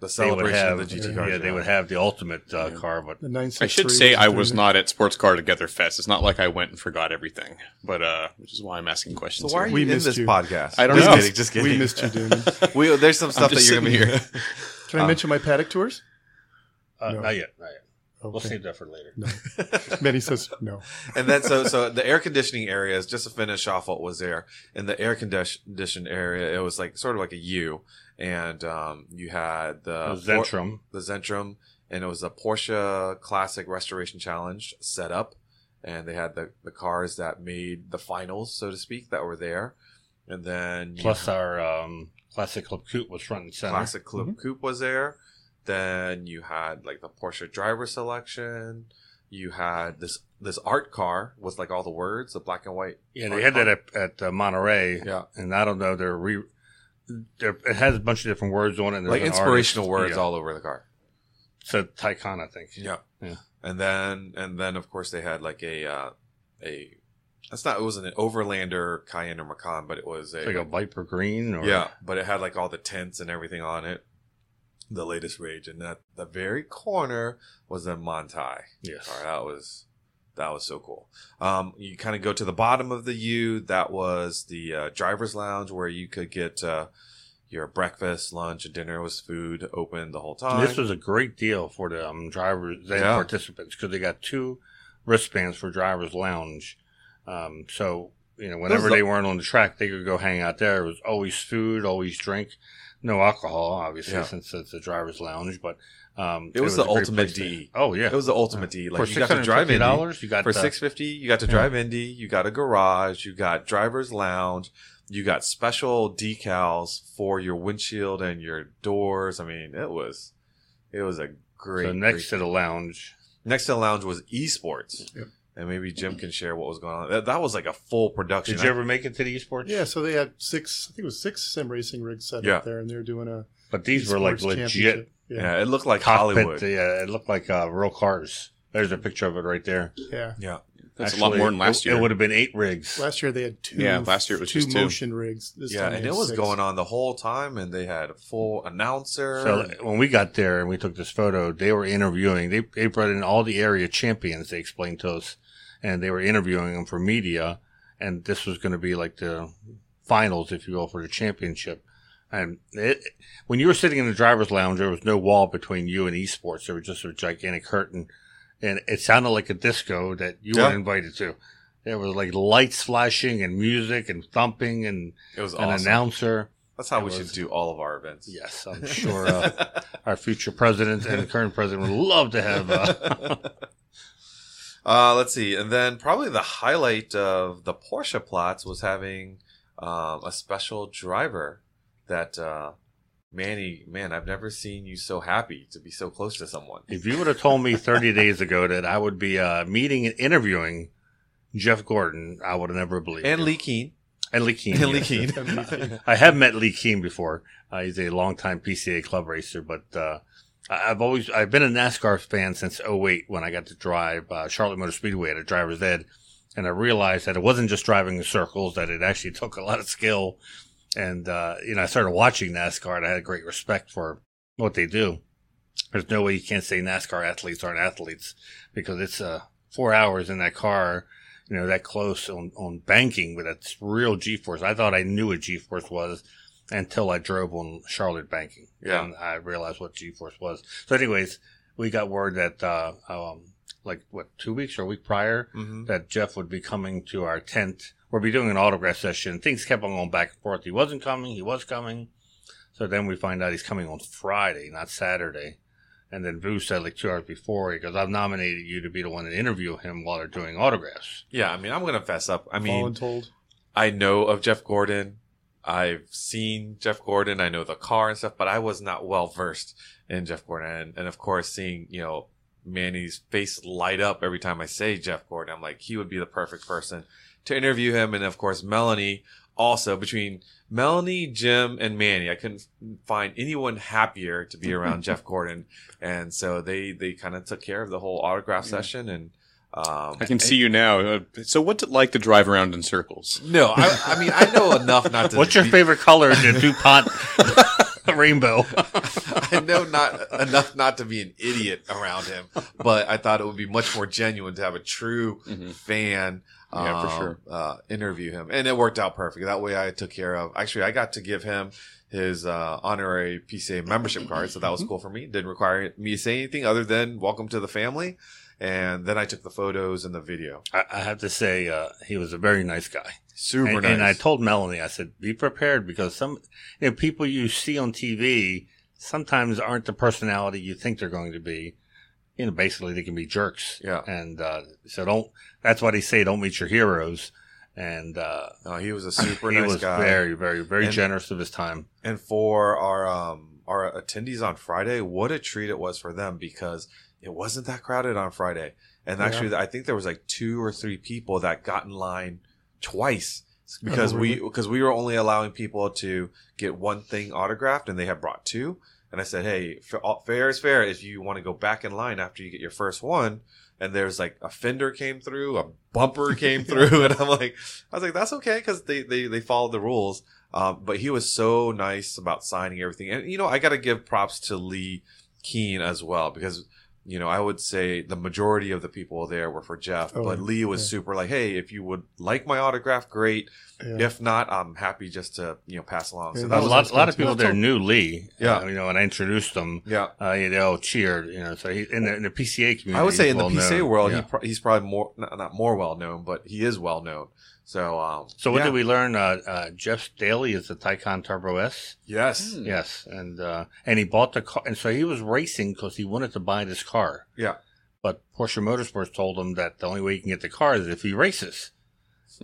S5: the
S3: they would
S5: celebration
S3: have,
S5: of the GT
S3: yeah,
S5: cars.
S3: they would have the ultimate uh, car." But
S6: The
S4: I should say I was not at Sports Car Together Fest. It's not like I went and forgot everything, but uh, which is why I'm asking
S5: So
S4: questions.
S5: why are you
S6: We
S5: in
S6: missed
S5: this
S6: you.
S5: podcast?
S4: I don't
S5: just
S4: know.
S5: Kidding, just kidding.
S6: We missed you, Damon.
S5: We, there's some stuff that you're gonna be here.
S6: Can I mention my paddock tours?
S3: uh,
S6: No.
S3: not yet, not yet. We'll
S6: Okay.
S3: save that for later.
S6: No. Benny says no.
S5: and then so so the air conditioning areas just to finish off what was there in the air conditioned area it was like sort of like a U and um, you had the
S3: The Zentrum.
S5: the Zentrum and it was a Porsche Classic Restoration Challenge set up and they had the, the cars that made the finals so to speak that were there and then you
S3: Plus our um, classic Club Coupe was front and center.
S5: Classic Club Coupe was there. Then you had like the Porsche driver selection. You had this this art car with like all the words, the black and white.
S3: Yeah, they had
S5: car.
S3: that at, at uh, Monterey.
S5: Yeah.
S3: and I don't know. They're re. They're, it has a bunch of different words on it.
S5: like inspirational
S3: artist.
S5: words
S3: Yeah.
S5: all over the car.
S3: So Taycan, I think.
S5: Yeah.
S3: Yeah.
S5: And then and then of course they had like a uh, a that's not it wasn't an Overlander Cayenne or Macan, but it was a,
S3: It's like a Viper Green. Or,
S5: yeah, but it had like all the tints and everything on it. The latest rage, and at the very corner was a Manthey.
S3: Yes.
S5: Right, that was that was so cool. Um, you kind of go to the bottom of the U. That was the uh, driver's lounge where you could get uh, your breakfast, lunch, and dinner was food open the whole time.
S3: This was a great deal for the um, drivers and
S5: Yeah.
S3: participants because they got two wristbands for drivers lounge. Um, so you know, whenever
S5: the-
S3: they weren't on the track, they could go hang out there. It was always food, always drink, no alcohol, obviously,
S5: Yeah.
S3: since it's a drivers lounge. But um,
S5: It was
S3: a
S5: the ultimate
S3: place to-
S5: D.
S3: Oh yeah,
S5: It was the ultimate D. Like
S3: for
S5: you got to drive
S3: fifty
S5: Indy
S3: dollars. You got
S5: for six fifty. You got to
S3: Yeah.
S5: drive Indy. You got a garage. You got driver's lounge. You got special decals for your windshield and your doors. I mean, it was it was a great.
S3: So next
S5: great
S3: to the lounge,
S5: Next to the lounge was esports.
S6: Yep.
S5: And maybe Jim can share what was going on. That, that was like a full production.
S3: did you ever make it to the esports?
S6: Yeah, so they had six, I think it was six sim racing rigs set
S5: Yeah.
S6: up there, and they're doing a
S3: But these were like legit
S5: yeah.
S6: Yeah.
S5: it looked like
S3: cockpit.
S5: Hollywood.
S3: Yeah, it looked like uh, real cars. There's a picture of it right there.
S6: yeah.
S5: Yeah.
S4: That's a lot more than last year.
S3: It would have been eight rigs.
S6: Last year they had two.
S4: Yeah, last year it was
S6: two
S4: just two.
S6: motion rigs. This
S5: Yeah,
S6: time
S5: and it was
S6: six.
S5: going on the whole time, and they had a full announcer.
S3: So when we got there and we took this photo, they were interviewing. They they brought in all the area champions. They explained to us, and they were interviewing them for media. And this was going to be like the finals, if you will, for the championship. And it, when you were sitting in the driver's lounge, there was no wall between you and esports. There was just a gigantic curtain, and it sounded like a disco that you
S5: Yeah.
S3: were invited to. There was like lights flashing and music and thumping and
S5: it was
S3: an
S5: awesome.
S3: announcer.
S5: That's how
S3: It
S5: we
S3: was-
S5: should do all of our events.
S3: Yes, I'm sure uh, our future president and current president would love to have. Uh,
S5: Uh, let's see, and then probably the highlight of the Porsche Platz was having um, a special driver that uh, Manny. Man, I've never seen you so happy to be so close to someone.
S3: if you would have told me 30 days ago that I would be uh, meeting and interviewing Jeff Gordon, I would have never believed.
S5: And
S3: it.
S5: Leh Keen.
S3: and Leh Keen.
S5: And
S3: Leh.
S5: Keen.
S3: I have met Leh Keen before. Uh, he's a longtime PCA club racer, but uh, I've always I've been a NASCAR fan since 08 when I got to drive uh, Charlotte Motor Speedway at a driver's ed, and I realized that it wasn't just driving in circles; that it actually took a lot of skill. And uh, you know, I started watching NASCAR, and I had great respect for what they do. There's no way you can't say NASCAR athletes aren't athletes because it's uh, four hours in that car, you know, that close on, on banking with that real G-force. I thought I knew what G-force was until I drove on Charlotte banking.
S5: Yeah.
S3: And I realized what G-force was. So anyways, we got word that, uh, um, like what, two weeks or a week prior
S5: hmm
S3: that Jeff would be coming to our tent. We'll be doing an autograph session. Things kept on going back and forth. He wasn't coming. He was coming. So then we find out he's coming on Friday, not Saturday. And then Vu said like two hours before, he goes, I've nominated you to be the one to interview him while they're doing autographs.
S5: Yeah, I mean, I'm gonna fess up. I mean,
S6: Voluntold.
S5: I know of Jeff Gordon. I've seen Jeff Gordon. I know the car and stuff, but I was not well versed in Jeff Gordon. And, and of course, seeing, you know, Manny's face light up every time I say Jeff Gordon, I'm like, he would be the perfect person to interview him. And of course, Melanie also between Melanie, Jim, and Manny, I couldn't find anyone happier to be around Jeff Gordon. And so they, they kind of took care of the whole autograph session and, um,
S4: I can see you now. Uh, So, what's it like to drive around in circles?
S5: no, I, I mean, I know enough not to.
S3: What's your
S5: be-
S3: favorite color in the DuPont rainbow?
S5: I know not enough not to be an idiot around him, but I thought it would be much more genuine to have a true
S4: Mhm.
S5: fan.
S4: Yeah, for
S5: um,
S4: sure.
S5: Uh, interview him, and it worked out perfect. That way, I took care of. Actually, I got to give him his uh, honorary PCA membership card, so that was cool for me. Didn't require me to say anything other than "Welcome to the family," and then I took the photos and the video.
S3: I, I have to say, uh, he was a very nice guy.
S5: Super
S3: and,
S5: nice.
S3: and I told Melanie, I said, be prepared because some you know, people you see on TV sometimes aren't the personality you think they're going to be. You know, basically they can be jerks.
S5: Yeah.
S3: And, uh, so don't, that's why they say don't meet your heroes. And, uh,
S5: No, he was a super
S3: he
S5: nice
S3: was
S5: guy.
S3: very, very, very
S5: And-
S3: generous of his time.
S5: And for our um our attendees on Friday, what a treat it was for them because it wasn't that crowded on Friday. And
S6: Yeah.
S5: actually, I think there was like two or three people that got in line twice because
S6: Oh,
S5: we because we were only allowing people to get one thing autographed, and they had brought two. And I said, "Hey, fa- fair is fair. If you want to go back in line after you get your first one." And there's like a fender came through, a bumper came through, and I'm like, I was like, that's okay because they they they followed the rules. Um, but he was so nice about signing everything. And, you know, I got to give props to Leh Keen as well because, you know, I would say the majority of the people there were for Jeff,
S6: Oh,
S5: but Leh was super like, hey, if you would like my autograph, great.
S6: Yeah.
S5: If not, I'm happy just to, you know, pass along.
S6: Yeah,
S5: so
S6: that
S3: a lot, a lot of
S6: nice.
S3: people there knew Leh.
S5: Yeah.
S3: Uh, you know, and I introduced them.
S5: yeah.
S3: Uh, they all cheered, you know, so he, in the, in the PCA community.
S5: I would say
S3: he's
S5: in the PCA
S3: known.
S5: world,
S3: Yeah.
S5: he pro- he's probably more, not, not more well known, but he is well known. So, um,
S3: So what
S5: yeah.
S3: did we learn? Uh, uh, Jeff Daly is the Taycan Turbo S.
S5: Yes.
S4: Hmm.
S3: Yes, and uh, and he bought the car, and so he was racing because he wanted to buy this car.
S5: Yeah.
S3: But Porsche Motorsports told him that the only way he can get the car is if he races.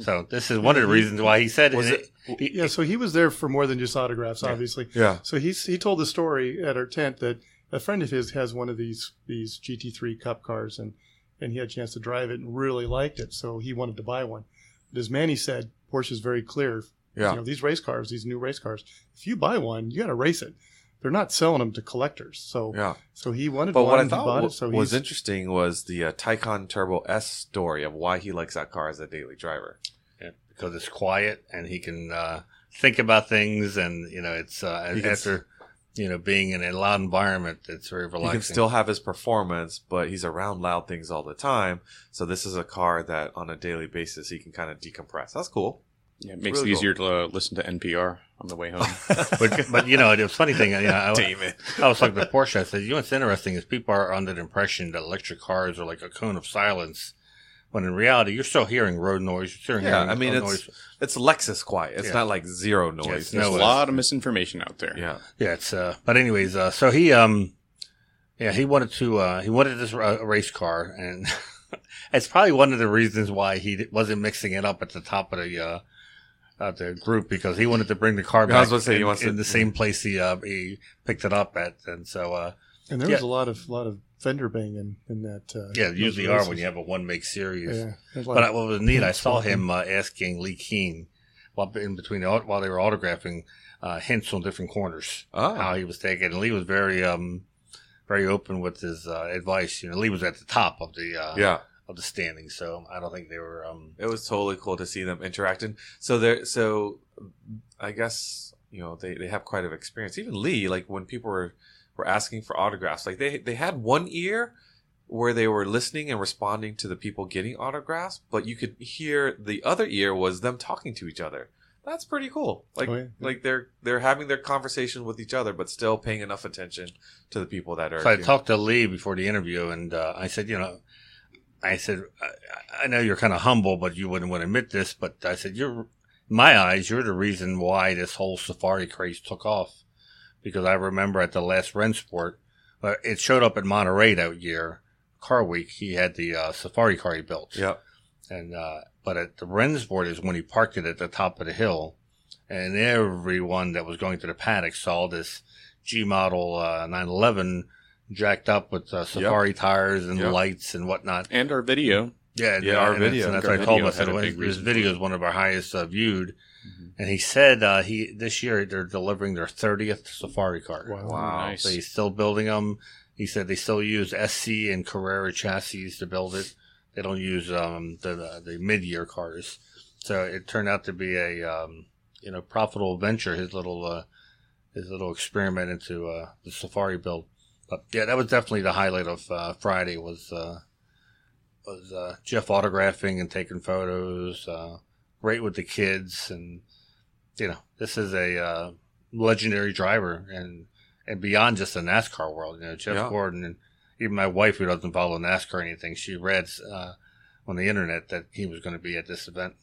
S3: So this is one of the reasons why he said
S5: Was
S3: it.
S5: it-
S3: he-
S6: Yeah, so he was there for more than just autographs,
S3: Yeah.
S6: obviously.
S5: Yeah.
S6: So he's he told the story at our tent that a friend of his has one of these these GT3 Cup cars, and and he had a chance to drive it and really liked it, so he wanted to buy one. But as Manny said, Porsche is very clear.
S5: Yeah.
S6: You know, these race cars, these new race cars, if you buy one, you got to race it. They're not selling them to collectors. So
S5: Yeah.
S6: so he wanted
S5: But
S6: one.
S5: what I
S6: and he
S5: thought
S6: bought
S5: wa-
S6: it. So
S5: was interesting was the uh, Taycan Turbo S story of why he likes that car as a daily driver.
S3: yeah, because it's quiet and he can uh, think about things, and you know, it's uh,
S5: He can
S3: after you know being in a loud environment, it's very relaxing.
S5: He can still have his performance, but he's around loud things all the time. So this is a car that on a daily basis he can kind of decompress. That's cool.
S4: Yeah, it makes it easier to uh, listen to NPR on the way home.
S3: but, but you know, the funny thing, you know, I,
S5: Damon.
S3: I was talking to Porsche. I said, you know what's interesting is people are under the impression that electric cars are like a cone of silence. When in reality, you're still hearing road noise. You're still
S5: Yeah,
S3: hearing
S5: I mean, it's
S3: noise.
S5: it's Lexus quiet. It's
S3: Yeah.
S5: not like zero noise.
S3: it's
S4: There's
S3: No,
S4: a lot of misinformation out there.
S5: yeah.
S3: Yeah, it's uh but anyways, uh so he um yeah, he wanted to uh he wanted this uh, race car and it's probably one of the reasons why he wasn't mixing it up at the top of the uh uh, the group because he wanted to bring the car back
S5: I
S3: back
S5: was gonna say, he
S3: in,
S5: wants
S3: in
S5: to-
S3: the same place he uh, he picked it up at, and so uh,
S6: And there was
S3: Yeah.
S6: a lot of lot of fender banging in that. Uh,
S3: yeah,
S6: those
S3: usually are when you have a one make series.
S6: Yeah, there's a lot
S3: But I, what was neat, I saw
S6: swapping.
S3: him uh, asking Leh Keen while in between the, while they were autographing uh, hints on different corners
S5: Oh.
S3: how he was taking. And Leh was very um very open with his uh, advice. You know, Leh was at the top of the uh,
S5: Yeah.
S3: Of the standings, so I don't think they were. Um,
S5: It was totally cool to see them interacting. So there, so I guess you know they, they have quite of experience. Even Leh, like when people were were asking for autographs, like they they had one ear where they were listening and responding to the people getting autographs, but you could hear the other ear was them talking to each other. That's pretty cool. Like
S6: Oh, yeah.
S5: like they're they're having their conversation with each other, but still paying enough attention to the people that are.
S3: So I
S5: you know-
S3: talked to Leh before the interview, and uh, I said, you know, I said, I, I know you're kind of humble, but you wouldn't want to admit this, but I said, you're, in my eyes, you're the reason why this whole safari craze took off. Because I remember at the last Rennsport, uh, it showed up at Monterey that year, Car Week. He had the uh, safari car he built.
S5: Yep.
S3: And uh, but at the Rennsport is when he parked it at the top of the hill, and everyone that was going to the paddock saw this G model uh, 911 jacked up with uh, safari tires and
S5: Yep.
S3: lights and whatnot.
S4: And our video.
S3: Yeah,
S5: Yeah, our
S3: and
S5: video.
S3: And that's
S4: Our
S3: what I told him. I said "Well, his video is one of our highest uh, viewed.
S5: Mm-hmm.
S3: And he said uh, he this year they're delivering their 30th safari car.
S6: Wow.
S5: Wow.
S4: Nice.
S3: So he's still building them. He said they still use SC and Carrera chassis to build it. They don't use um, the the mid year cars. So it turned out to be a um, you know profitable venture. His little uh, his little experiment into uh, the Safari build. But yeah, that was definitely the highlight of uh, Friday. Was uh, was uh, Jeff autographing and taking photos. Uh, great with the kids, and you know this is a uh, legendary driver and and beyond just the NASCAR world. You know, Jeff
S5: Yeah.
S3: Gordon and even my wife, who doesn't follow NASCAR or anything, she read uh, on the internet that he was going to be at this event.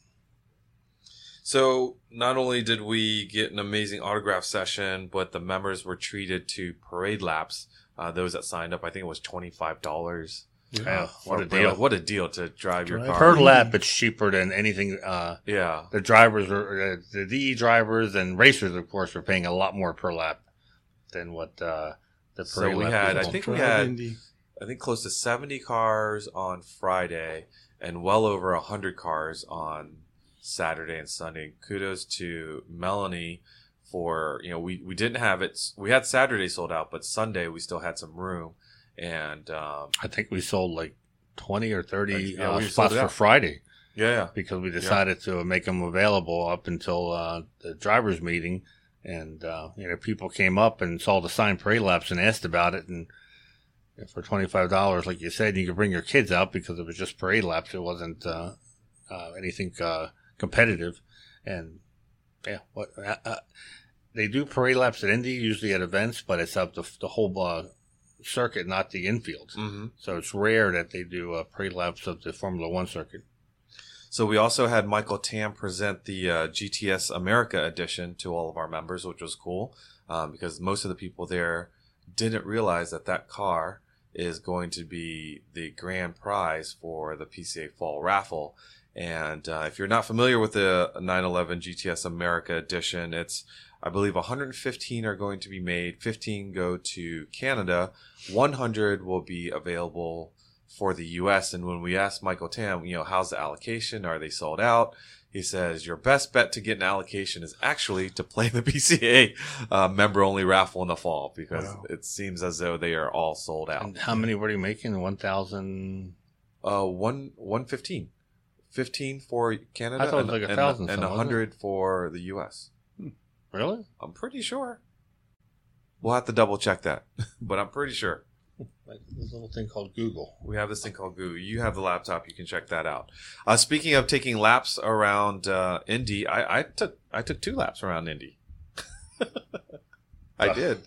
S5: So not only did we get an amazing autograph session, but the members were treated to parade laps. Uh, those that signed up, I think it was twenty five dollars.
S3: Yeah, what a
S5: For-
S3: deal!
S5: What a deal to drive your car.
S3: Per lap, it's cheaper than anything. Uh,
S5: Yeah,
S3: the drivers are uh, the DE drivers and racers, of course, are paying a lot more per lap than what uh, the
S5: So
S3: parade
S5: we had- I think we had-
S6: Indy.
S5: I think close to seventy cars on Friday, and well over hundred cars on Saturday and Sunday. Kudos to Melanie for you know we we didn't have it. We had Saturday sold out, but Sunday we still had some room, and um,
S3: I think we sold like twenty or thirty
S5: Yeah,
S3: uh, spots for. Friday.
S5: yeah, yeah.
S3: because we decided to make them available up until uh, the drivers meeting and uh, you know people came up and saw the sign parade laps and asked about it and for $25 like you said you could bring your kids out because it was just parade laps it wasn't uh, uh, anything uh, competitive and yeah what uh, uh, they do parade laps at Indy usually at events but it's up the, the whole uh, circuit not the infield.
S5: Hmm
S3: so it's rare that they do uh, parade laps of the Formula One circuit.
S5: So we also had Michael Tam present the uh, GTS America edition to all of our members, which was cool um, because most of the people there didn't realize that that car is going to be the grand prize for the PCA Fall Raffle. And uh, if you're not familiar with the 911 GTS America edition, it's I believe 115 are going to be made. 15 go to Canada. 100 will be available for the U.S. And when we asked Michael Tam, you know, how's the allocation? Are they sold out? He says your best bet to get an allocation is actually to play the PCA uh, member only raffle in the fall because
S6: Wow.
S5: it seems as though they are all sold out.
S3: And how many were you making? One thousand.
S5: Uh, one one fifteen. 15 for Canada
S3: I thought it was
S5: and,
S3: like a thousand
S5: and 100 for the US.
S3: Really?
S5: I'm pretty sure. We'll have to double check that, but I'm pretty sure.
S3: Like this little thing called Google.
S5: We have this thing called Google. You have the laptop. You can check that out. Uh, speaking of taking laps around uh, Indy, I, I took I took two laps around Indy. I did.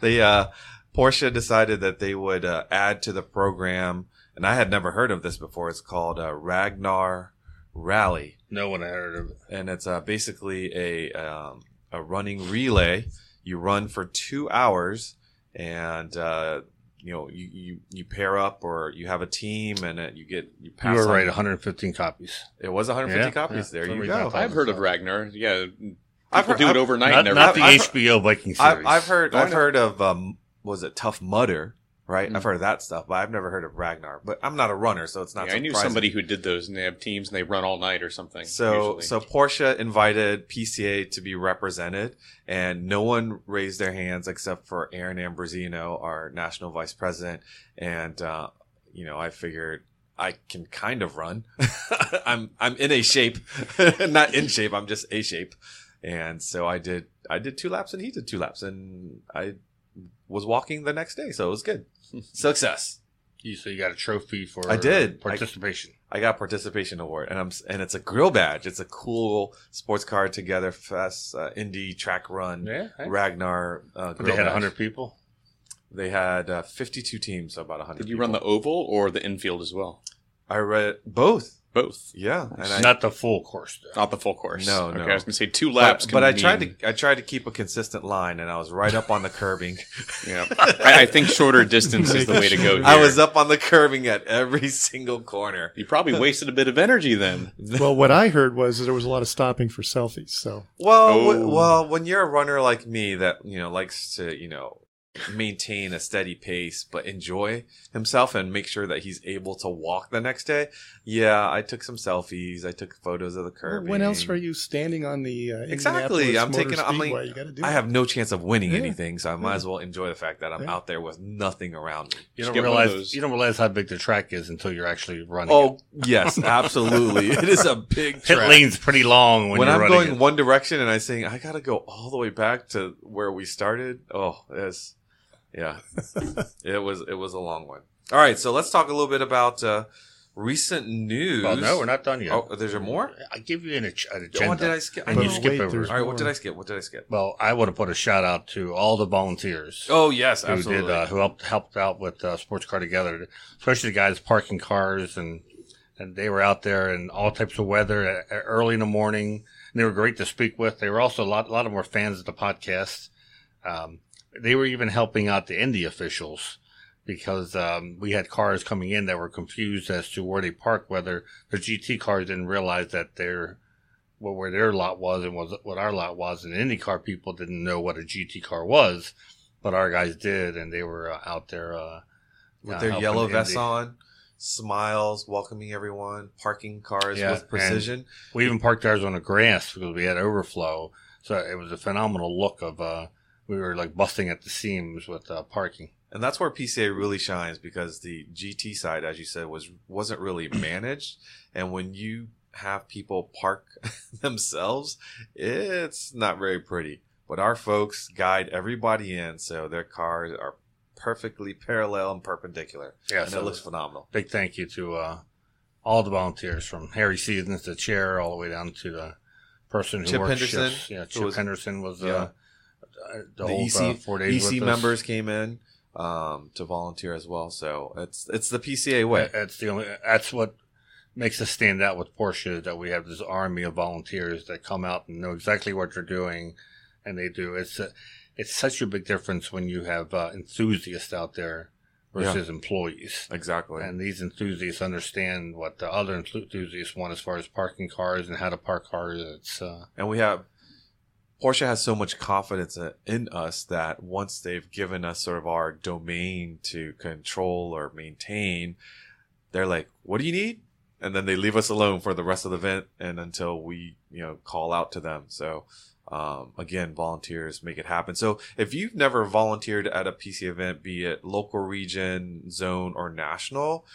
S5: They uh, Porsche decided that they would uh, add to the program and I had never heard of this before. It's called uh, Ragnar Rally,
S3: No one had heard of it.
S5: and it's uh, basically a um, a running relay. You run for two hours, and uh, you know you, you you pair up or you have a team, and it, you get you
S3: You
S5: pass.
S3: were
S5: on-
S3: right, 115 copies.
S5: It was 150
S3: Yeah,
S5: copies.
S3: yeah.
S5: There you go.
S3: I
S4: I've heard of Ragnar. Yeah, people
S5: I've heard-
S4: do it
S5: I've-
S4: overnight.
S3: Not,
S4: and
S3: not the
S5: I've-
S3: HBO Viking series.
S5: I've, I've heard
S4: I
S5: I've heard of um was it Tough Mudder right
S4: Mm.
S5: I've heard of that stuff but I've never heard of Ragnar but I'm not a runner so it's not
S4: Yeah, I knew somebody who did those, and they have teams and they run all night or something.
S5: so
S4: usually.
S5: so Porsche invited PCA to be represented and no one raised their hands except for Aaron Ambrosino our national vice president and uh, you know I figured I can kind of run I'm I'm in a shape not in shape I'm just a shape and so I did I did two laps and he did two laps and I was walking the next day so it was good success
S3: You, so you got a trophy for
S5: I did.
S3: participation.
S5: I got participation award and I'm and it's a grill badge it's a cool sports car together fest uh, Indy track run
S3: yeah. hey.
S5: Ragnar uh,
S3: They
S5: grill
S3: had
S5: badge.
S3: 100 people.
S5: they had uh, 52 teams so about 100
S4: did you run the oval or the infield as well?
S5: I read both
S4: Both,
S5: yeah and I
S3: Not the full course. Though.
S4: not the full course.
S5: No,
S4: okay,
S5: no.
S4: I was gonna say two laps.
S5: but, but I tried to I tried to keep a consistent line and I was right up on the curbing
S4: Yeah, I, I think shorter distance is the way to go. Here.
S5: I was up on the curbing at every single corner
S4: You probably wasted a bit of energy then.
S6: Well, what I heard was there was a lot of stopping for selfies. So
S5: Well,
S4: Oh.
S5: w- well, when you're a runner like me that you know likes to you know maintain a steady pace but enjoy himself and make sure that he's able to walk the next day. Yeah, I took some selfies. I took photos of the curb.
S6: when else are you standing on the uh,
S5: Exactly. I'm
S6: Motor
S5: taking. I'm like,
S6: you got to do.
S5: I
S6: it.
S5: have no chance of winning
S6: Yeah.
S5: anything, so I might
S6: Yeah.
S5: as well enjoy the fact that I'm
S6: Yeah.
S5: out there with nothing around me.
S3: You don't
S4: get one of
S3: realize
S4: those-
S3: you don't realize how big the track is until you're actually running.
S5: Oh
S3: it.
S5: yes, absolutely. it is a big
S3: pit
S5: track.
S3: lane's pretty long when,
S5: when
S3: you're
S5: I'm
S3: running
S5: going
S3: it.
S5: one direction and I saying I gotta go all the way back to where we started. Oh, it's yeah, it was it was a long one. All right, so let's talk a little bit about uh, recent news.
S3: Well, no, we're not done yet.
S5: Oh, there's more.
S3: I give you an, ag- an agenda.
S5: Oh, what did I skip? I
S3: And you skip over.
S5: All right, what did I skip? What did I skip?
S3: Well, I want to put a shout out to all the volunteers.
S5: Oh yes,
S3: who
S5: absolutely.
S3: did uh, who helped helped out with uh, Sports Car Together, especially the guys parking cars and and they were out there in all types of weather uh, early in the morning. And they were great to speak with. They were also a lot a lot of more fans of the podcast. Um, they were even helping out the Indy officials because um, we had cars coming in that were confused as to where they parked, whether the GT cars didn't realize that their what where their lot was and was what our lot was, and IndyCar people didn't know what a GT car was, but our guys did, and they were uh, out there uh,
S5: with
S3: uh,
S5: their yellow vests on, smiles, welcoming everyone, parking cars
S3: Yeah,
S5: with precision.
S3: We even parked ours on the grass because we had overflow, so it was a phenomenal look of. Uh, we were like busting at the seams with uh, parking.
S5: And that's where PCA really shines because the GT side, as you said, was wasn't really managed. And when you have people park themselves, it's not very pretty. But our folks guide everybody in, so their cars are perfectly parallel and perpendicular,
S3: Yeah,
S5: and
S3: so
S5: it looks phenomenal.
S3: big thank you to uh, all the volunteers from Harry Seasons, the chair, all the way down to the person who
S5: Chip
S3: works
S5: Henderson,
S3: shifts. Yeah, Chip
S5: was-
S3: Henderson was
S5: Yeah.
S3: uh, uh, the,
S5: The
S3: whole
S5: EC
S3: uh, four days
S5: EC
S3: us.
S5: members came in um, to volunteer as well, so it's it's the PCA way.
S3: That's the only. That's what makes us stand out with Porsche. That we have this army of volunteers that come out and know exactly what they're doing, and they do. It's a, it's such a big difference when you have uh, enthusiasts out there versus employees.
S5: Exactly.
S3: And these enthusiasts understand what the other enthusiasts want as far as parking cars and how to park cars. It's uh,
S5: and we have Porsche has so much confidence in- us that once they've given us sort of our domain to control or maintain, they're like, "What do you need?" And then they leave us alone for the rest of the event and until we, you know, call out to them. So, um, again, volunteers make it happen. So, if you've never volunteered at a PC event, be it local, region, zone, or national,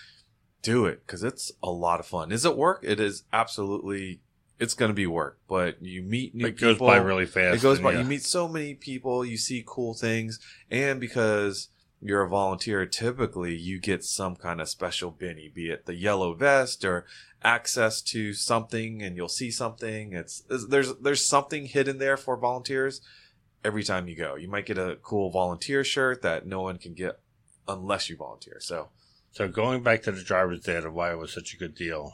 S5: do it because it's a lot of fun. Is it work? It is absolutely. It's going to be work, but you meet new people
S3: it goes by really fast.
S5: It goes by.
S3: yeah.
S5: You meet so many people. You see cool things, and because you're a volunteer, typically you get some kind of special benny, be it the yellow vest or access to something, and you'll see something. It's it's- there's there's something hidden there for volunteers. Every time you go, you might get a cool volunteer shirt that no one can get unless you volunteer. So
S3: So going back to the driver's ed and why it was such a good deal,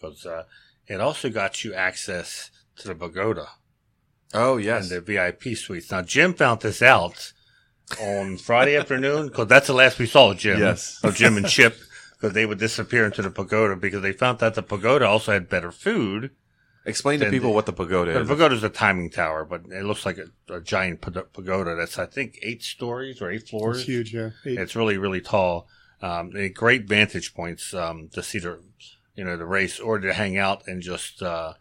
S3: because uh, it also got you access to the pagoda
S5: Oh yes.
S3: and the VIP suites. Now Jim found this out on Friday afternoon because that's the last we saw of Jim.
S5: Yes.
S3: of Jim and Chip because they would disappear into the pagoda because they found that the pagoda also had better food.
S5: Explain to people
S3: the-
S5: what the pagoda
S3: The pagoda is a timing tower, but it looks like a, a giant pagoda that's I think eight stories or eight floors.
S6: It's huge, yeah. Eight-
S3: It's really really tall. Um, and great vantage points um, to see the you know the race or to hang out and just uh,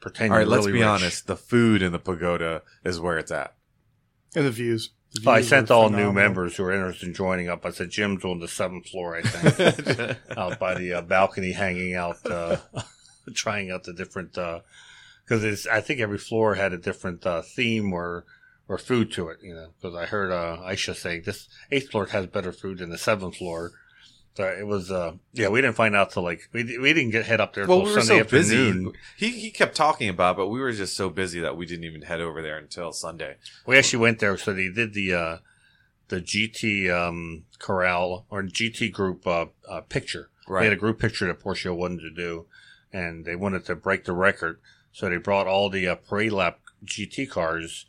S3: pretend.
S5: All right, let's
S3: really
S5: be
S3: rich.
S5: honest. The food in the pagoda is where it's at.
S6: and the views. The
S3: So I sent
S6: are
S3: all new members who are interested in joining up. I said Jim's on the seventh floor, I think, out by the uh, balcony, hanging out, uh, trying out the different. Because it's, I think every floor had a different uh, theme or or food to it. You know, because I heard uh, Aisha saying this eighth floor has better food than the seventh floor. So it was, uh, yeah, we didn't find out till like we we didn't get head up there
S5: Well,
S3: till
S5: we were
S3: Sunday
S5: so busy. He he kept talking about, it, but we were just so busy that we didn't even head over there until Sunday.
S3: We actually went there, so they did the uh, the GT um, Corral or GT Group uh, uh, picture.
S5: Right.
S3: They had a group picture that Porsche wanted to do, and they wanted to break the record. So they brought all the uh, parade lap GT cars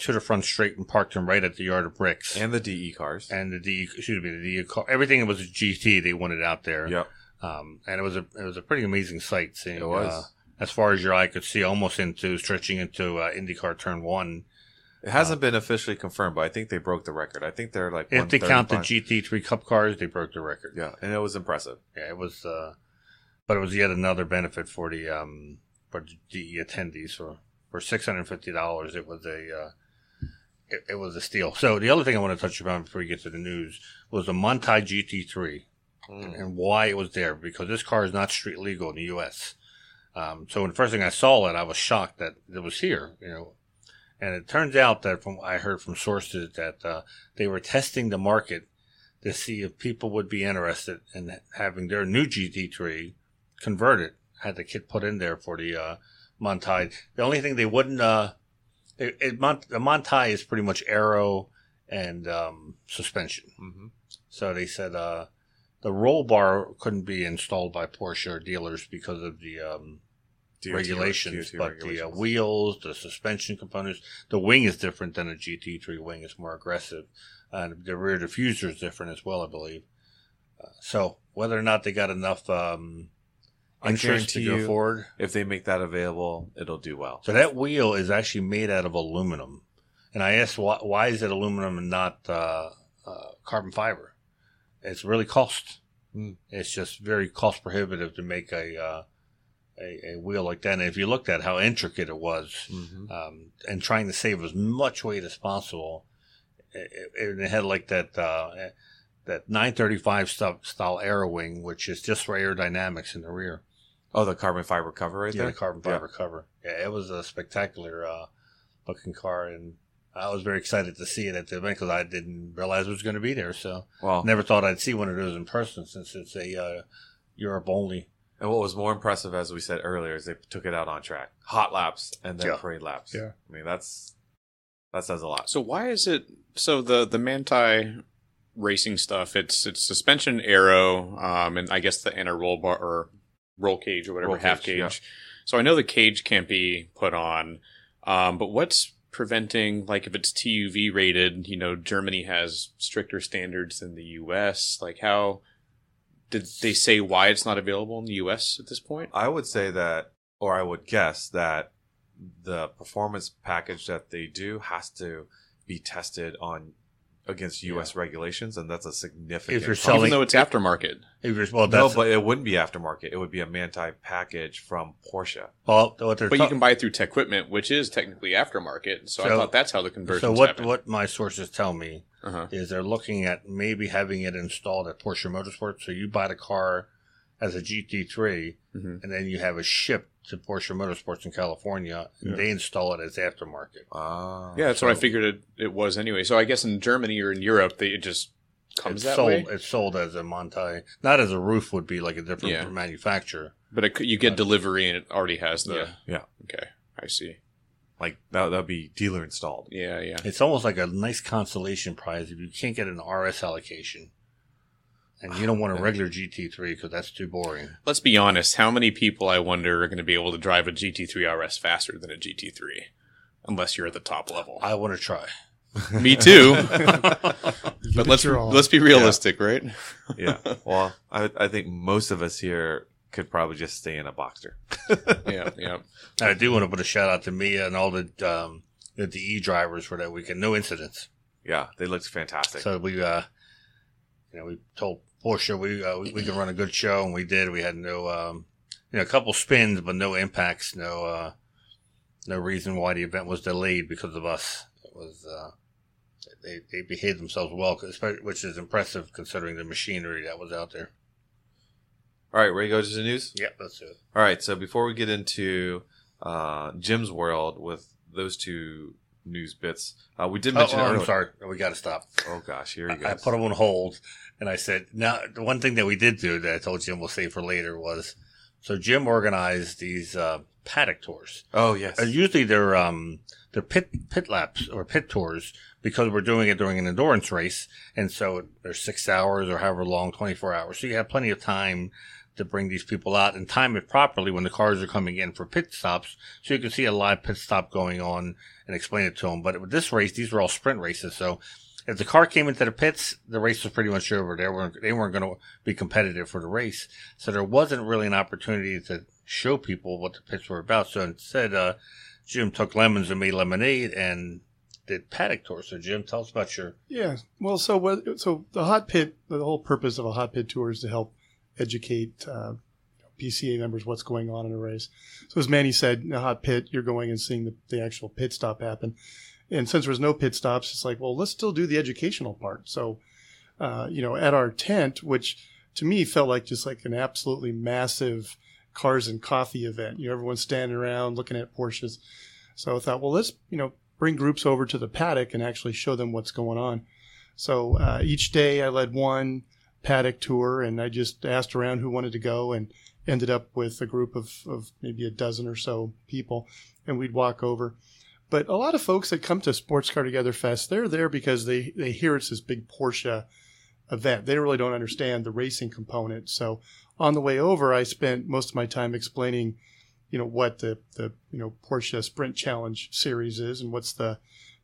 S3: to the front straight and parked them right at the yard of bricks.
S5: And the DE cars.
S3: And the DE, excuse me, the D car, everything that was a GT, they wanted out there.
S5: yep.
S3: Um, and it was a it was a pretty amazing sight seeing.
S5: It was.
S3: Uh, as far as your eye could see, almost into stretching into uh, IndyCar Turn One.
S5: It hasn't been officially confirmed, but I think they broke the record. I think they're like
S3: If they count the GT3 Cup cars, they broke the record.
S5: Yeah, and it was impressive.
S3: Yeah, it was, uh, but it was yet another benefit for the um for the attendees. For for six hundred fifty dollars, it was a uh, it, it was a steal. So the other thing I want to touch upon before we get to the news was the Manthey GT3 and why it was there because this car is not street legal in the U.S. Um, so when the first thing I saw it, I was shocked that it was here. You know, and it turns out that from I heard from sources that uh, they were testing the market to see if people would be interested in having their new GT3 converted. Had the kit put in there for the uh, Manthey. The only thing they wouldn't, uh, it, it, Mont- the Manthey is pretty much aero and um, suspension.
S5: hmm
S3: So they said uh, the roll bar couldn't be installed by Porsche or dealers because of the um, regulations, but the uh, wheels, the suspension components, the wing is different than a GT3 wing. It's more aggressive, and the rear diffuser is different as well, I believe. Uh, so whether or not they got enough um,
S5: I
S3: to
S5: guarantee you-
S3: forward,
S5: if they make that available, it'll do well.
S3: so that wheel is actually made out of aluminum, and I asked why, why is it aluminum and not uh, uh, carbon fiber? It's really cost.
S5: Hmm.
S3: It's just very cost prohibitive to make a, uh, a a wheel like that. And if you looked at how intricate it was,
S5: Mhm.
S3: um, and trying to save as much weight as possible, it, it, it had like that uh, that 935 style, style aero wing, which is just for aerodynamics in the rear.
S5: Oh, the carbon fiber cover right
S3: Yeah,
S5: there.
S3: the carbon
S5: Yeah.
S3: fiber cover. Yeah, it was a spectacular uh, looking car, and I was very excited to see it at the event because I didn't realize it was going to be there. So
S5: Well,
S3: never thought I'd see one of those in person since it's a uh, Europe only.
S5: and what was more impressive, as we said earlier, is they took it out on track, hot laps, and then
S3: Yeah.
S5: parade laps.
S6: Yeah.
S5: I mean that's that says a lot.
S4: So why is it so the the Manthey racing stuff? It's it's suspension aero, um, and I guess the inner roll bar or roll cage or whatever
S5: Roll
S4: half
S5: cage,
S4: cage.
S5: yeah.
S4: So I know the cage can't be put on, um, but what's preventing like if it's TUV rated? You know, Germany has stricter standards than the U.S. Like how did they say why it's not available in the U.S. at this point?
S5: I would say that, or I would guess that the performance package that they do has to be tested on against U.S. regulations, and that's a significant.
S3: If you're
S5: cost.
S3: selling-
S4: Even though it's aftermarket.
S3: If you're, well,
S5: no, but it wouldn't be aftermarket. It would be a Manthey package from Porsche.
S3: well, what they're
S4: But
S3: ta-
S4: you can buy it through Tequipment, which is technically aftermarket. So, I thought that's how the conversion.
S3: so what
S4: happened.
S3: what my sources tell me
S4: Uh-huh.
S3: is they're looking at maybe having it installed at Porsche Motorsports. So you buy the car as a GT3,
S4: Mhm.
S3: and then you have it shipped to Porsche Motorsports in California, and
S6: Yeah.
S3: they install it as aftermarket.
S5: Ah,
S4: Yeah, that's what I figured it, it was anyway. So I guess in Germany or in Europe, they, it just comes
S3: it's
S4: that
S3: sold.
S4: way.
S3: It's sold as a Manthey, not as a roof would be like a different
S4: Yeah.
S3: manufacturer.
S4: But it, you get delivery and it already has the.
S3: Yeah.
S5: Yeah.
S4: Okay, I see.
S5: like that. That'd be dealer installed.
S4: Yeah, yeah.
S3: It's almost like a nice consolation prize if you can't get an RS allocation. And you don't want a regular GT3 because that's too boring.
S4: Let's be honest. How many people I wonder are going to be able to drive a GT3 RS faster than a GT3? Unless you're at the top level.
S3: I want to try.
S4: Me too. But let's let's be realistic, right?
S5: yeah. Well, I, I think most of us here could probably just stay in a Boxster.
S4: yeah, yeah.
S3: I do want to put a shout out to Mia and all the um, the E drivers for that weekend. No incidents.
S5: Yeah, they looked fantastic.
S3: So we, uh, you know, we told Porsche we, uh, we we could run a good show, and we did. We had no, um, you know, a couple spins, but no impacts, no, uh, no reason why the event was delayed because of us. It was, uh, they they behaved themselves well, which is impressive considering the machinery that was out there.
S5: All right, ready to go to the news?
S3: Yep, let's do it.
S5: All right, so before we get into uh, Jim's world with those two news bits, uh, we did
S3: Oh,
S5: mention
S3: oh, I'm sorry, we got to stop.
S5: Oh gosh, here he goes.
S3: I, I put them on hold, and I said, "Now, the one thing that we did do that I told Jim we'll save for later was, so Jim organized these uh, paddock tours.
S5: oh yes,
S3: Uh, usually they're um they're pit pit laps or pit tours because we're doing it during an endurance race, and so they're six hours or however long, twenty four hours. So you have plenty of time to bring these people out and time it properly when the cars are coming in for pit stops, so you can see a live pit stop going on and explain it to them. But with this race, these were all sprint races, so. If the car came into the pits, the race was pretty much over. They weren't they weren't going to be competitive for the race, so there wasn't really an opportunity to show people what the pits were about. So instead, uh, Jim took lemons and made lemonade and did paddock tour. So Jim, tell us about your.
S6: Yeah. Well, so? So the hot pit, the whole purpose of a hot pit tour is to help educate uh, PCA members what's going on in a race. So as Manny said, in a hot pit, you're going and seeing the, the actual pit stop happen. And since there was no pit stops, it's like, well, let's still do the educational part. So, uh, you know, at our tent, which to me felt like just like an absolutely massive cars and coffee event. You know, everyone's standing around looking at Porsches. So I thought, well, let's, you know, bring groups over to the paddock and actually show them what's going on. So uh, each day I led one paddock tour and I just asked around who wanted to go and ended up with a group of, of maybe a dozen or so people and we'd walk over. But a lot of folks that come to Sports Car Together Fest, they're there because they, they hear it's this big Porsche event. They really don't understand the racing component. So on the way over, I spent most of my time explaining, you know, what the, the you know Porsche Sprint Challenge series is and what's the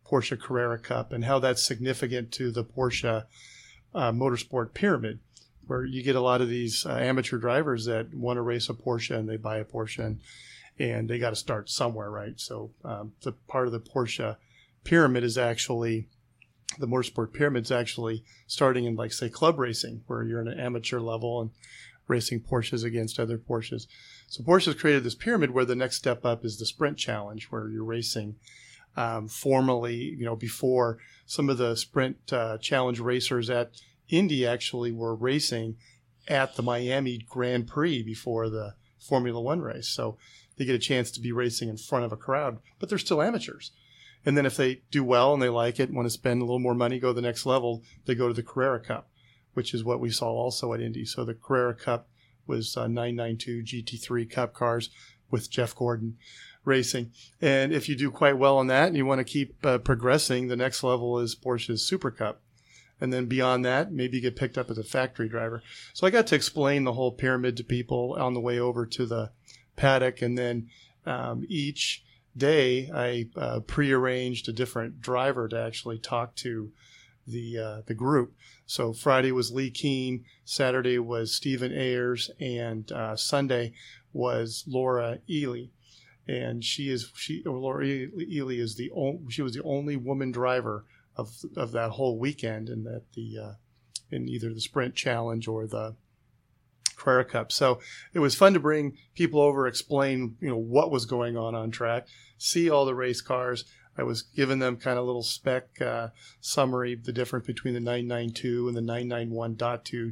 S6: Porsche Carrera Cup and how that's significant to the Porsche uh, Motorsport Pyramid, where you get a lot of these uh, amateur drivers that want to race a Porsche and they buy a Porsche and and they got to start somewhere, right? So um, the part of the Porsche pyramid is actually the motorsport pyramid is actually starting in like say club racing, where you're in an amateur level and racing Porsches against other Porsches. So Porsche has created this pyramid where the next step up is the sprint challenge, where you're racing um, formally, you know, before some of the sprint uh, challenge racers at Indy actually were racing at the Miami Grand Prix before the Formula One race. So they get a chance to be racing in front of a crowd, but they're still amateurs. And then if they do well and they like it, want to spend a little more money, go to the next level, they go to the Carrera Cup, which is what we saw also at Indy. So the Carrera Cup was uh, 992 GT3 Cup cars with Jeff Gordon racing. And if you do quite well on that and you want to keep uh, progressing, the next level is Porsche's Super Cup. And then beyond that, maybe you get picked up as a factory driver. So I got to explain the whole pyramid to people on the way over to the paddock. And then um, each day I uh, prearranged a different driver to actually talk to the uh, the group. So Friday was Leh Keen, Saturday was Stephen Ayers, and uh, Sunday was Laura Ely. And she is she Laura Ely is the only she was the only woman driver of of that whole weekend, and that the uh, in either the sprint challenge or the Carrera Cup. So it was fun to bring people over, explain you know what was going on on track, see all the race cars. I was giving them kind of little spec uh, summary, the difference between the 992 and the 991.2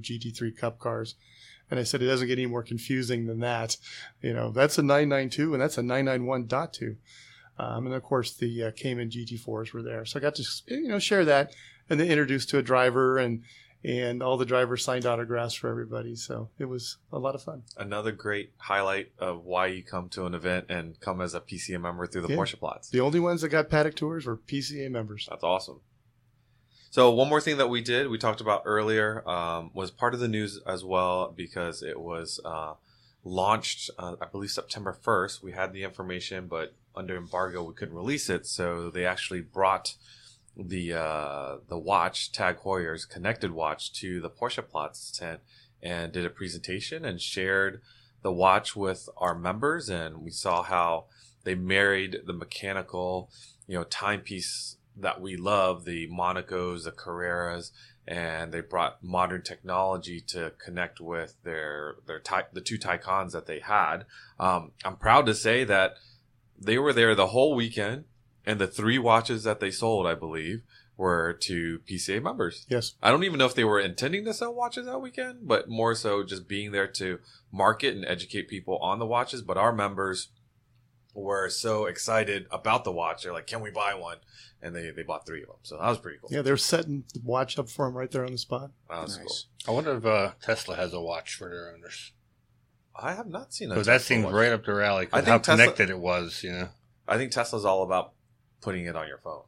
S6: GT3 Cup cars. And I said it doesn't get any more confusing than that. You know, that's a 992 and that's a 991.2. Um, and of course, the uh, Cayman GT4s were there. So I got to you know share that and then introduced to a driver and and all the drivers signed autographs for everybody. So it was a lot of fun.
S5: Another great highlight of why you come to an event and come as a PCA member through the
S6: Yeah.
S5: Porsche Platz.
S6: The only ones that got paddock tours were PCA members.
S5: That's awesome. So one more thing that we did, we talked about earlier, um, was part of the news as well because it was uh, launched, uh, I believe September 1st. We had the information, but under embargo, we couldn't release it. So they actually brought the uh, the watch Tag Heuer's connected watch to the Porsche Platz tent and did a presentation and shared the watch with our members, and we saw how they married the mechanical, you know, timepiece that we love, the Monacos, the Carreras, and they brought modern technology to connect with their their the two Taycans that they had. Um, I'm proud to say that they were there the whole weekend, and the three watches that they sold, I believe, were to PCA members.
S6: Yes.
S5: I don't even know if they were intending to sell watches that weekend, but more so just being there to market and educate people on the watches. But our members were so excited about the watch. They're like, can we buy one? And they, they bought three of them. So that was pretty cool.
S6: Yeah, they're setting the watch up for them right there on the spot.
S5: That was
S4: Nice.
S3: I wonder if uh, Tesla has a watch for their owners.
S5: I have not seen a
S3: Because that seems
S5: watch.
S3: right up their alley. 'cause
S5: I think
S3: how
S5: Tesla-
S3: connected it was, you know.
S5: I think Tesla's all about putting it on your phone.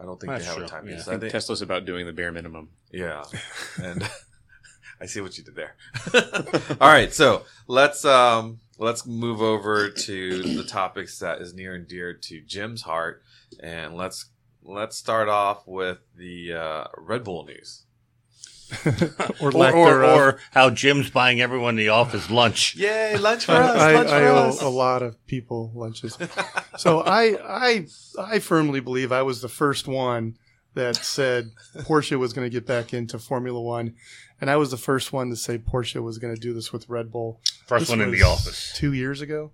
S5: I don't think
S3: That's
S5: they have
S3: true,
S5: a timepiece.
S3: yeah.
S4: I
S5: I
S4: think
S5: think,
S4: Tesla's about doing the bare minimum.
S5: yeah. And I see what you did there. all right, so let's um let's move over to the topics that is near and dear to Jim's heart, and let's let's start off with the uh, Red Bull news.
S6: or
S3: Or,
S6: lack
S3: or, or how Jim's buying everyone in the office lunch.
S5: Yay, lunch for us!
S6: I,
S5: lunch
S6: I
S5: for
S6: owe
S5: us.
S6: a lot of people lunches. So I, I, I firmly believe I was the first one that said Porsche was going to get back into Formula One, and I was the first one to say Porsche was going to do this with Red Bull.
S3: First
S6: This
S3: one in the office.
S6: two years ago.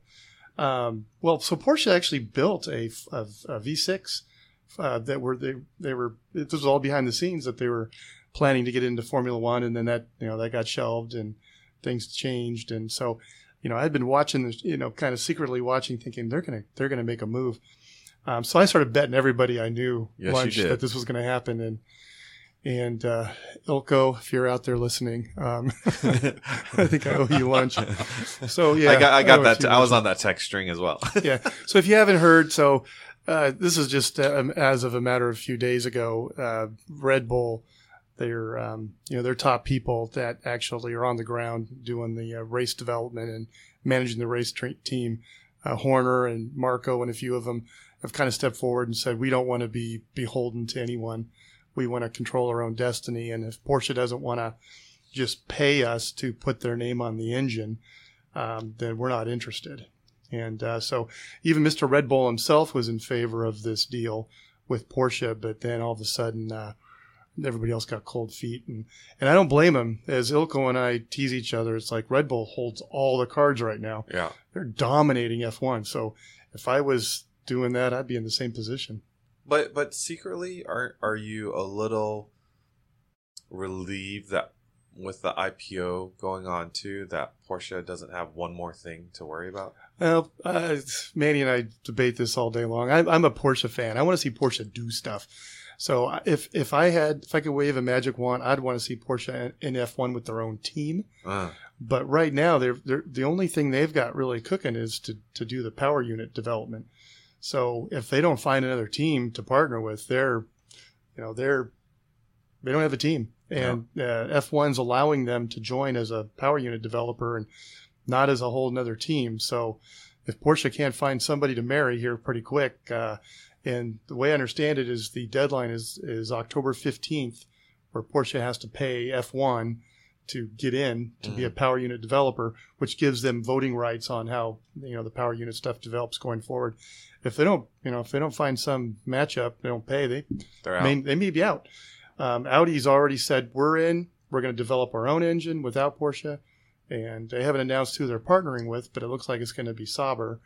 S6: Um, well, so Porsche actually built a, a, a V6 uh, that were they they were this was all behind the scenes that they were planning to get into Formula One, and then that you know that got shelved and things changed, and so you know I'd been watching this, you know, kind of secretly watching, thinking they're gonna they're gonna make a move. Um, so I started betting everybody I knew
S5: Yes,
S6: lunch that this was going to happen, and and uh, Ilko, if you're out there listening, um, I think I owe you lunch. So yeah,
S5: I got I got
S6: owe
S5: that.
S6: you
S5: I was on that text string as well.
S6: yeah. So if you haven't heard, so uh, this is just um, as of a matter of a few days ago, uh, Red Bull, they're um, you know they're top people that actually are on the ground doing the uh, race development and managing the race tra- team. Uh, Horner and Marko and a few of them have kind of stepped forward and said we don't want to be beholden to anyone. We want to control our own destiny, and if Porsche doesn't want to just pay us to put their name on the engine, um, then we're not interested. And uh, so even Mr. Red Bull himself was in favor of this deal with Porsche, but then all of a sudden, uh, everybody else got cold feet, and and I don't blame him. As Ilko and I tease each other, it's like Red Bull holds all the cards right now.
S5: yeah.
S6: They're dominating F1. So if I was doing that, I'd be in the same position.
S5: But but secretly, are are you a little relieved that with the IPO going on too, that Porsche doesn't have one more thing to worry about?
S6: Well, uh, Manny and I debate this all day long. I'm, I'm a Porsche fan. I want to see Porsche do stuff. So uh, if if I had if I could wave a magic wand, I'd want to see Porsche in F1 with their own team.
S5: Uh,
S6: But right now, they're, they're the only thing they've got really cooking is to to do the power unit development. So if they don't find another team to partner with, they're you know they're they don't have a team, and uh, F1's allowing them to join as a power unit developer and not as a whole another team. So if Porsche can't find somebody to marry here pretty quick, uh, and the way I understand it is the deadline is is October fifteenth, where Porsche has to pay F1 to get in to be a power unit developer, which gives them voting rights on how you know the power unit stuff develops going forward. If they don't, you know, if they don't find some matchup, they don't pay. They
S5: they're out.
S6: may, they may be out. Um, Audi's already said we're in. We're going to develop our own engine without Porsche, and they haven't announced who they're partnering with, but it looks like it's going to be Sauber.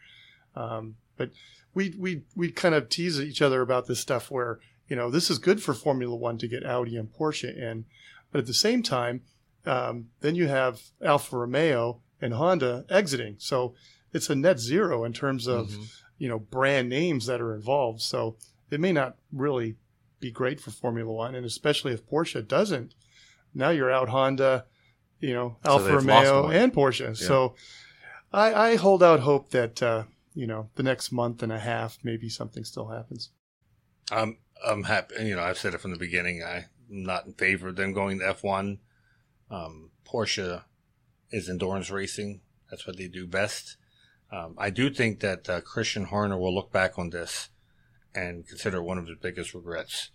S6: Um, but we we we kind of tease each other about this stuff where you know this is good for Formula One to get Audi and Porsche in, but at the same time, um, then you have Alfa Romeo and Honda exiting, so it's a net zero in terms of
S5: Mhm.
S6: you know brand names that are involved. So it may not really be great for Formula One, and especially if Porsche doesn't. Now you're out Honda, you know Alfa
S5: they've
S6: Romeo and Porsche. So I, I hold out hope that uh, you know the next month and a half maybe something still happens.
S3: I'm I'm happy. You know, I've said it from the beginning. i'm not in favor of them going to F1. Um, Porsche is endurance racing. That's what they do best. Um, I do think that uh, Christian Horner will look back on this and consider one of his biggest regrets.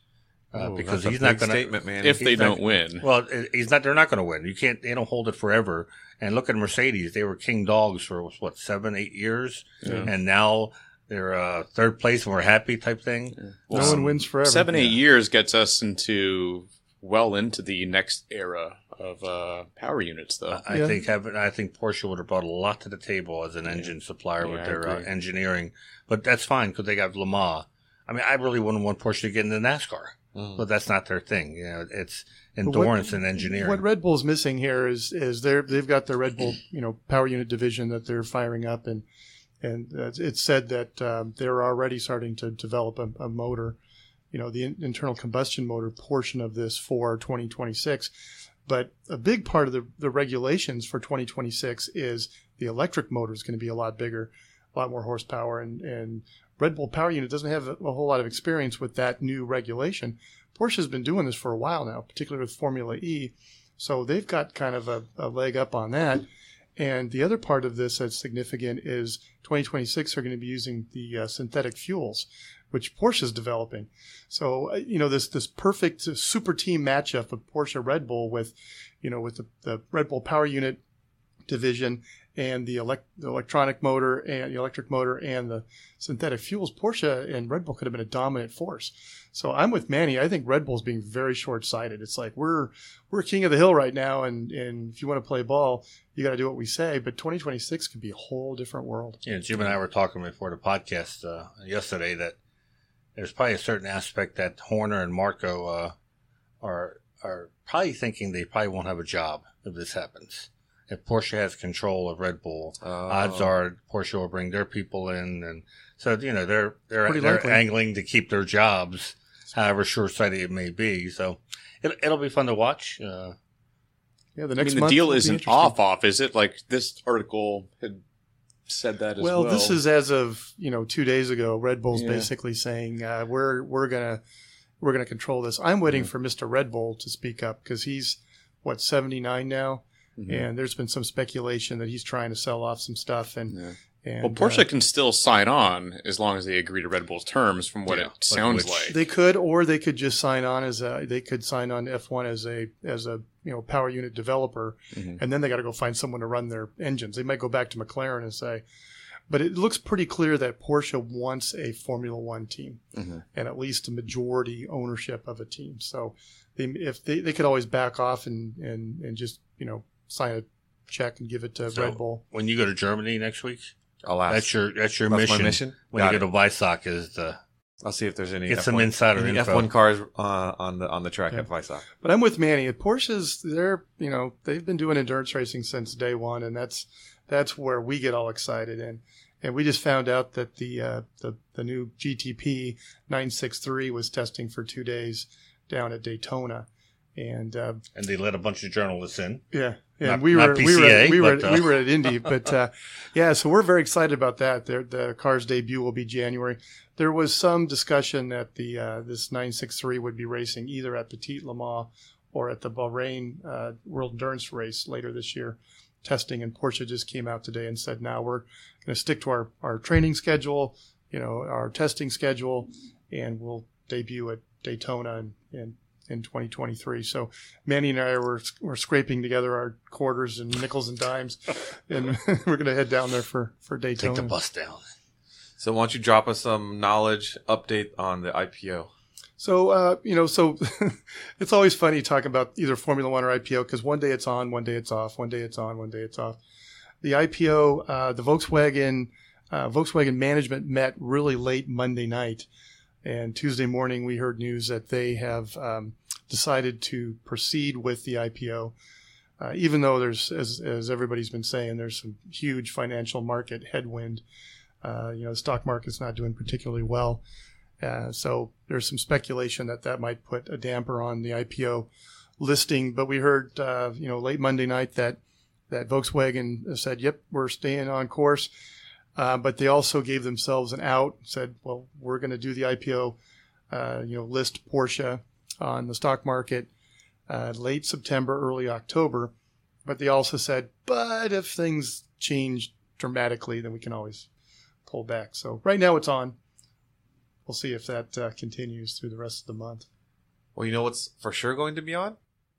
S3: Uh,
S5: Ooh,
S3: because he's not going to
S5: statement, man.
S4: if
S3: he's
S4: they
S3: not-
S4: don't win.
S3: well, he's not. They're not going to win. You can't. They don't hold it forever. And look at Mercedes. They were king dogs for what seven, eight years,
S4: Yeah.
S3: and now they're uh, third place and we're happy type thing.
S6: no
S3: Um,
S6: one wins forever.
S4: Seven, eight years gets us into well into the next era of uh, power units, though.
S3: I
S6: Yeah.
S3: think having. I think Porsche would have brought a lot to the table as an engine supplier
S4: Yeah,
S3: with their uh, engineering. But that's fine because they got Le Mans. I mean, I really wouldn't want Porsche to get into NASCAR,
S5: Mm.
S3: but that's not their thing. You know, it's
S6: But what-
S3: endurance and engineering.
S6: What Red Bull's missing here is is they're they've got their Red Bull you know power unit division that they're firing up and and uh, it's said that um, they're already starting to develop a, a motor, you know, the in- internal combustion motor portion of this for 2026. But a big part of the, the regulations for 2026 is the electric motor is going to be a lot bigger, a lot more horsepower, and and Red Bull Power Unit doesn't have a, whole lot of experience with that new regulation. Porsche's been doing this for a while now, particularly with Formula E. So they've got kind of a, a leg up on that. And the other part of this that's significant is 2026 are going to be using the uh, synthetic fuels, which Porsche is developing. So uh, you know this this perfect super team matchup of Porsche Red Bull with, you know, with the, the Red Bull Power Unit division and the, elect, the electronic motor and the electric motor and the synthetic fuels. Porsche and Red Bull could have been a dominant force. So I'm with Manny. I think Red Bull's being very short sighted. It's like we're we're king of the hill right now, and and if you want to play ball, you got to do what we say. But 2026 could be a whole different world.
S3: Yeah, Jim and I were talking before the podcast uh, yesterday that there's probably a certain aspect that Horner and Marko uh, are are probably thinking they probably won't have a job if this happens. If Porsche has control of Red Bull,
S5: Oh.
S3: odds are Porsche will bring their people in, and so you know they're they're
S6: Pretty
S3: they're
S6: likely.
S3: angling to keep their jobs, however short sighted it may be. So it, it'll be fun to watch. Uh,
S6: Yeah, the next
S4: I
S6: next
S4: mean, the deal isn't off off, is it? Like this article had said that as well.
S6: Well, this is as of you know two days ago. Red Bull's
S4: Yeah.
S6: basically saying uh, we're we're gonna we're gonna control this. I'm waiting
S4: Mm-hmm.
S6: for Mr. Red Bull to speak up because he's what 79 now,
S4: Mhm.
S6: and there's been some speculation that he's trying to sell off some stuff and.
S4: Yeah.
S6: and
S4: Well, Porsche
S6: uh,
S4: can still sign on as long as they agree to Red Bull's terms, from what
S3: Yeah,
S4: it sounds
S3: which-
S4: like.
S6: They could, or they could just sign on as a. They could sign on F1 as a as a you know power unit developer,
S4: Mhm.
S6: and then they got to go find someone to run their engines. They might go back to McLaren and say, but it looks pretty clear that Porsche wants a Formula One team
S4: Mhm.
S6: and at least a majority ownership of a team. So they if they, they could always back off and and and just you know sign a check and give it to
S3: So-
S6: Red Bull.
S3: when you go to Germany next week,
S5: I'll ask.
S3: that's your that's your
S5: That's my
S3: mission.
S5: mission?
S3: When
S5: Got
S3: you
S5: it.
S3: go to Weissach is the
S5: I'll see if there's any
S3: Get some
S5: F1
S3: insider
S5: any
S3: info.
S5: F1 cars uh, on the on the track
S6: Yeah.
S5: at Weissach.
S6: But I'm with Manny. Porsche's they're you know they've been doing endurance racing since day one, and that's that's where we get all excited. And and we just found out that the uh, the the new GTP 963 was testing for two days down at Daytona, and uh,
S3: and they let a bunch of journalists in.
S6: yeah, yeah.
S3: Not-
S6: we were we were we were
S3: but, uh,
S6: we were at Indy, but uh, yeah. So we're very excited about that. The car's debut will be January. There was some discussion that the uh, this 963 would be racing either at Petit Le Mans or at the Bahrain uh, World Endurance Race later this year. Testing and Porsche just came out today and said, now we're going to stick to our, our training schedule, you know, our testing schedule, and we'll debut at Daytona in, in 2023. So Manny and I were, were scraping together our quarters and nickels and dimes, and we're going to head down there for, for
S3: Take the bus down.
S5: So why don't you drop us some knowledge update on the IPO?
S6: So, uh, you know, so it's always funny talking about either Formula One or IPO because one day it's on, one day it's off, one day it's on, one day it's off. The IPO, uh, the Volkswagen, uh, Volkswagen management met really late Monday night. And Tuesday morning, we heard news that they have um, decided to proceed with the IPO. Uh, even though there's, as, as everybody's been saying, there's some huge financial market headwind. Uh, you know, the stock market's not doing particularly well. Uh, so there's some speculation that that might put a damper on the IPO listing. But we heard, uh, you know, late Monday night that that Volkswagen said, "Yep, we're staying on course." Uh, but they also gave themselves an out. Said, "Well, we're going to do the IPO, uh, you know, list Porsche on the stock market uh, late September, early October. But they also said, but if things change dramatically, then we can always pull back. So right now it's on. We'll see if that uh, continues through the rest of the month.
S5: Well, you know what's for sure going to be on?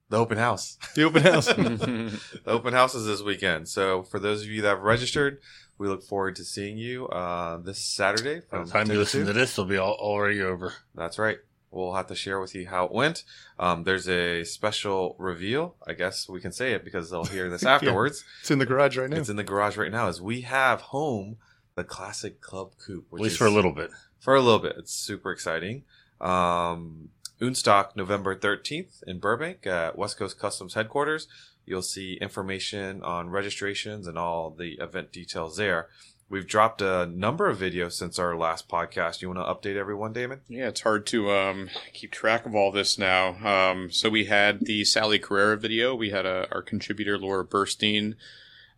S5: The open house.
S6: The open house.
S5: the open house is this weekend. So for those of you that have registered, we look forward to seeing you uh, this Saturday.
S3: By the time you
S5: to
S3: listen to this, it'll be all, already over.
S5: That's right. We'll have to share with you how it went. Um, there's a special reveal. I guess we can say it because they'll hear this afterwards.
S6: it's in the garage right now.
S5: It's in the garage right now. As we have home the classic Club Coupe,
S3: At least
S5: is
S3: for a little bit.
S5: for a little bit. It's super exciting. Um, Unstock November 13th in Burbank at West Coast Customs headquarters. You'll see information on registrations and all the event details there. We've dropped a number of videos since our last podcast. You want to update everyone, Damon?
S4: Yeah, it's hard to um, keep track of all this now. Um, so we had the Sally Carrera video. We had a, our contributor Laura Burstein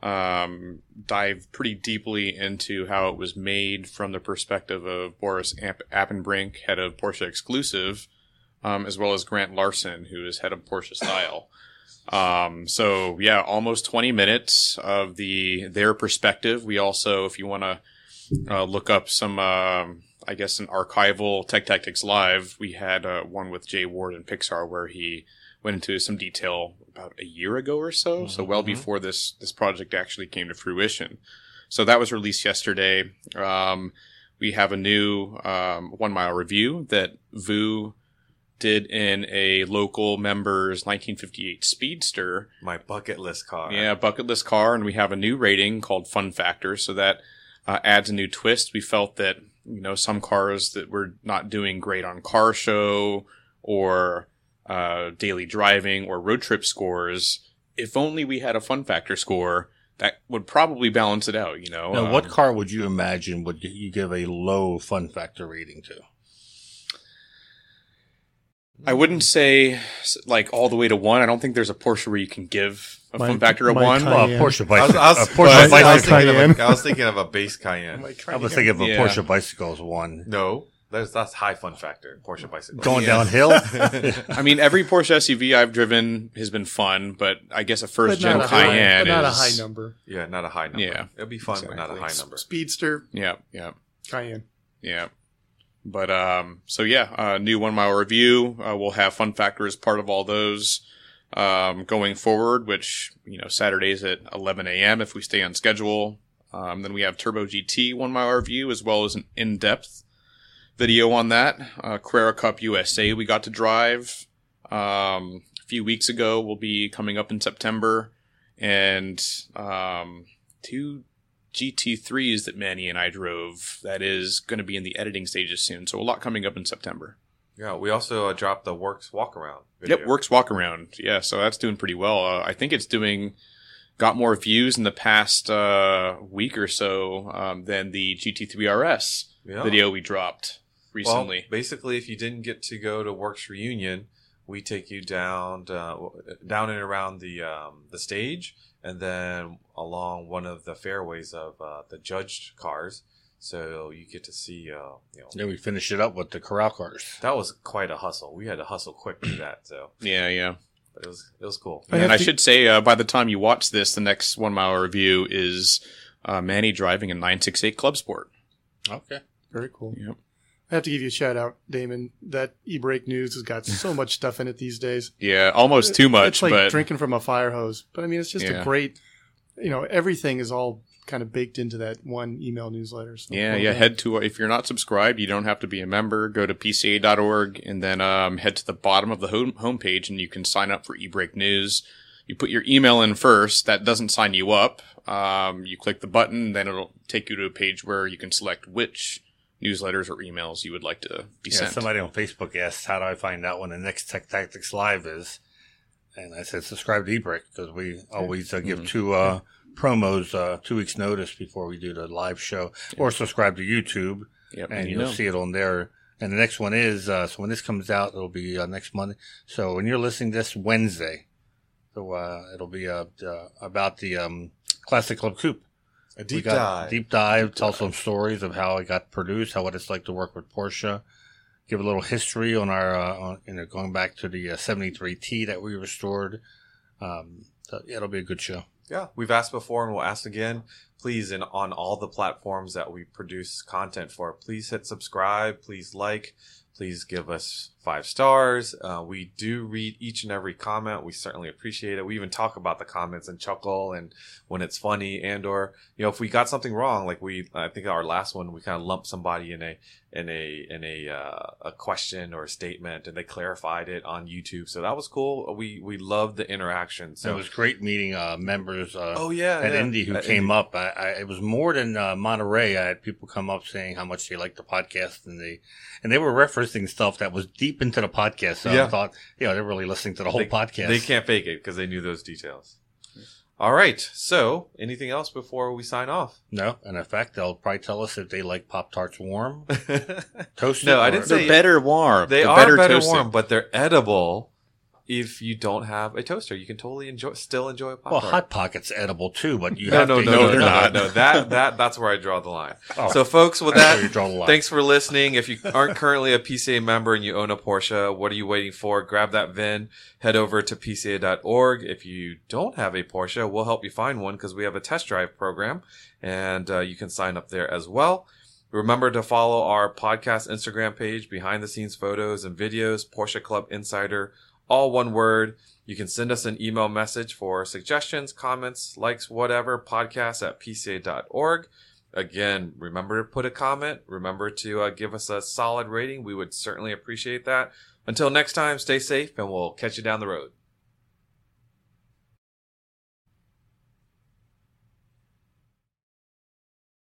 S4: um, dive pretty deeply into how it was made from the perspective of Boris App- Apenbrink, head of Porsche Exclusive, um, as well as Grant Larson, who is head of Porsche Style. Um, so yeah, almost 20 minutes of the their perspective. We also, if you want to uh, look up some, um I guess, an archival Tech Tactics Live, we had uh, one with Jay Ward and Pixar where he went into some detail about a year ago or so, so well before this this project actually came to fruition. So that was released yesterday. Um, we have a new um, one mile review that Vu did in a local member's 1958 Speedster.
S5: My bucket list car.
S4: Yeah, bucket list car, and we have a new rating called Fun Factor, so that uh, adds a new twist. We felt that you know some cars that were not doing great on car show or uh, daily driving or road trip scores. If only we had a Fun Factor score, that would probably balance it out. You know,
S3: Now, what
S4: Um,
S3: car would you imagine would you give a low fun factor rating to?
S4: I wouldn't say like all the way to one. I don't think there's a Porsche where you can give a
S6: My-
S4: Fun Factor
S6: of
S4: one.
S6: Cayenne.
S3: Well,
S6: Yeah.
S3: Porsche
S5: I was,
S3: bicycle.
S5: I was,
S3: a
S5: I
S3: Porsche
S5: was- I was thinking of a, I was thinking of a base Cayenne.
S3: I was thinking of a
S4: Yeah.
S3: Porsche bicycle as one.
S5: No, there's that's high fun factor. Porsche bicycle.
S3: Going
S5: Yeah.
S3: downhill?
S4: I mean, every Porsche SUV I've driven has been fun, but I guess a first gen
S6: not a high-
S4: Cayenne
S6: but not a high number.
S5: Yeah, not a high number.
S4: Yeah,
S5: it'll be fun, but not a high number.
S6: Speedster,
S4: Yeah, yeah,
S6: Cayenne.
S4: yeah. But um, so yeah, uh, new one mile review. Uh, we'll have fun factor as part of all those um, going forward. Which you know Saturdays at 11 a.m. if we stay on schedule. Um, then we have Turbo GT one mile review as well as an in depth video on that. Uh, Carrera Cup USA we got to drive um, a few weeks ago. Will be coming up in September, and um, two GT3s that Manny and I drove. That is going to be in the editing stages soon. So a lot coming up in September.
S5: Yeah, we also uh, dropped the Werks walk around.
S4: Yep, werks walk around. Yeah, so that's doing pretty well. Uh, I think it's doing got more views in the past uh, week or so um, than the GT3 RS
S5: Yeah.
S4: video we dropped recently.
S5: Well, basically, if you didn't get to go to Werks reunion, we take you down uh, down and around the um, the stage, and then along one of the fairways of uh, the judged cars. So you get to see, uh, you know,
S3: then we finish it up with the corral cars.
S5: that was quite a hustle. We had to hustle quick to that. So,
S4: yeah, yeah.
S5: but it was it was cool.
S6: I
S4: and
S6: have
S4: I
S6: to-
S4: should say, uh, by the time you watch this, the next one mile review is uh, Manny driving a 968 Club Sport.
S3: Okay.
S6: Very cool.
S4: Yep.
S6: I have to give you a shout out, Damon. That e-brake news has got so much stuff in it these days.
S4: Yeah, almost too much,
S6: It's like
S4: but
S6: drinking from a fire hose. But I mean, it's just
S4: Yeah.
S6: a great, you know, everything is all kind of baked into that one email newsletter. So
S4: Yeah, yeah.
S6: done.
S4: Head to if you're not subscribed, you don't have to be a member. Go to pca.org and then um, head to the bottom of the home homepage, and you can sign up for eBrake News. You put your email in first. That doesn't sign you up. Um, you click the button, then it'll take you to a page where you can select which newsletters or emails you would like to be
S3: Yeah,
S4: sent.
S3: somebody on Facebook asked, "How do I find out when the next Tech Tactics Live is?" And I said, "Subscribe to eBrake because we always uh, give
S4: Mhm.
S3: two uh, promos uh, two weeks notice before we do the live show, or subscribe to YouTube
S4: Yep,
S3: and
S4: you
S3: you'll
S4: know.
S3: see it on there. And the next one is uh, so when this comes out, it'll be uh, next Monday. So when you're listening this Wednesday, so uh, it'll be uh, uh, about the um, Classic Club Coupe.
S5: A deep dive.
S3: Deep dive. Tell some stories of how it got produced, how what it's like to work with Porsche, give a little history on our, uh, on, you know, going back to the uh, 73T that we restored. Um, so, yeah, it'll be a good show.
S5: Yeah, we've asked before and we'll ask again. Please, and on all the platforms that we produce content for, please hit subscribe. Please like. Please give us five stars. Uh, we do read each and every comment. We certainly appreciate it. We even talk about the comments and chuckle and when it's funny and or you know if we got something wrong, like we I think our last one we kind of lumped somebody in a in a in a uh, a question or a statement and they clarified it on YouTube. So that was cool. We we loved the interaction.
S3: So it was great meeting uh, members. Uh,
S5: oh yeah,
S3: at
S5: yeah.
S3: Indy who
S5: At
S3: came
S5: Indy.
S3: up. I, I, it was more than uh, Monterey. I had people come up saying how much they liked the podcast, and they and they were referencing stuff that was deep into the podcast. So
S5: Yeah.
S3: I thought, yeah, they're really listening to the whole
S5: they,
S3: podcast.
S5: They can't fake it because they knew those details. All right. So, anything else before we sign off?
S3: No, and in fact, they'll probably tell us if they like Pop Tarts warm, toasted.
S5: No, I
S3: or-
S5: didn't
S4: They're
S5: say-
S4: better warm.
S5: they
S4: They're
S5: are better,
S4: toasted.
S5: warm, but they're edible. If you don't have a toaster, you can totally enjoy, still enjoy a pop
S3: Well, hot pockets edible too, but you
S5: no,
S3: have
S5: no,
S3: to.
S5: no,
S4: No,
S5: no,
S4: they're
S5: no,
S4: not.
S5: no. That that that's where I draw the line.
S3: Oh,
S5: So, folks, with that,
S3: you draw the line.
S5: Thanks for listening. If you aren't currently a PCA member and you own a Porsche, what are you waiting for? Grab that VIN, head over to PCA.org. If you don't have a Porsche, we'll help you find one because we have a test drive program and uh, you can sign up there as well. Remember to follow our podcast Instagram page, behind the scenes photos and videos, Porsche Club Insider, all one word. You can send us an email message for suggestions, comments, likes, whatever, podcast at pca.org. Again, remember to put a comment. Remember to uh, give us a solid rating. We would certainly appreciate that. Until next time, stay safe and we'll catch you down the road.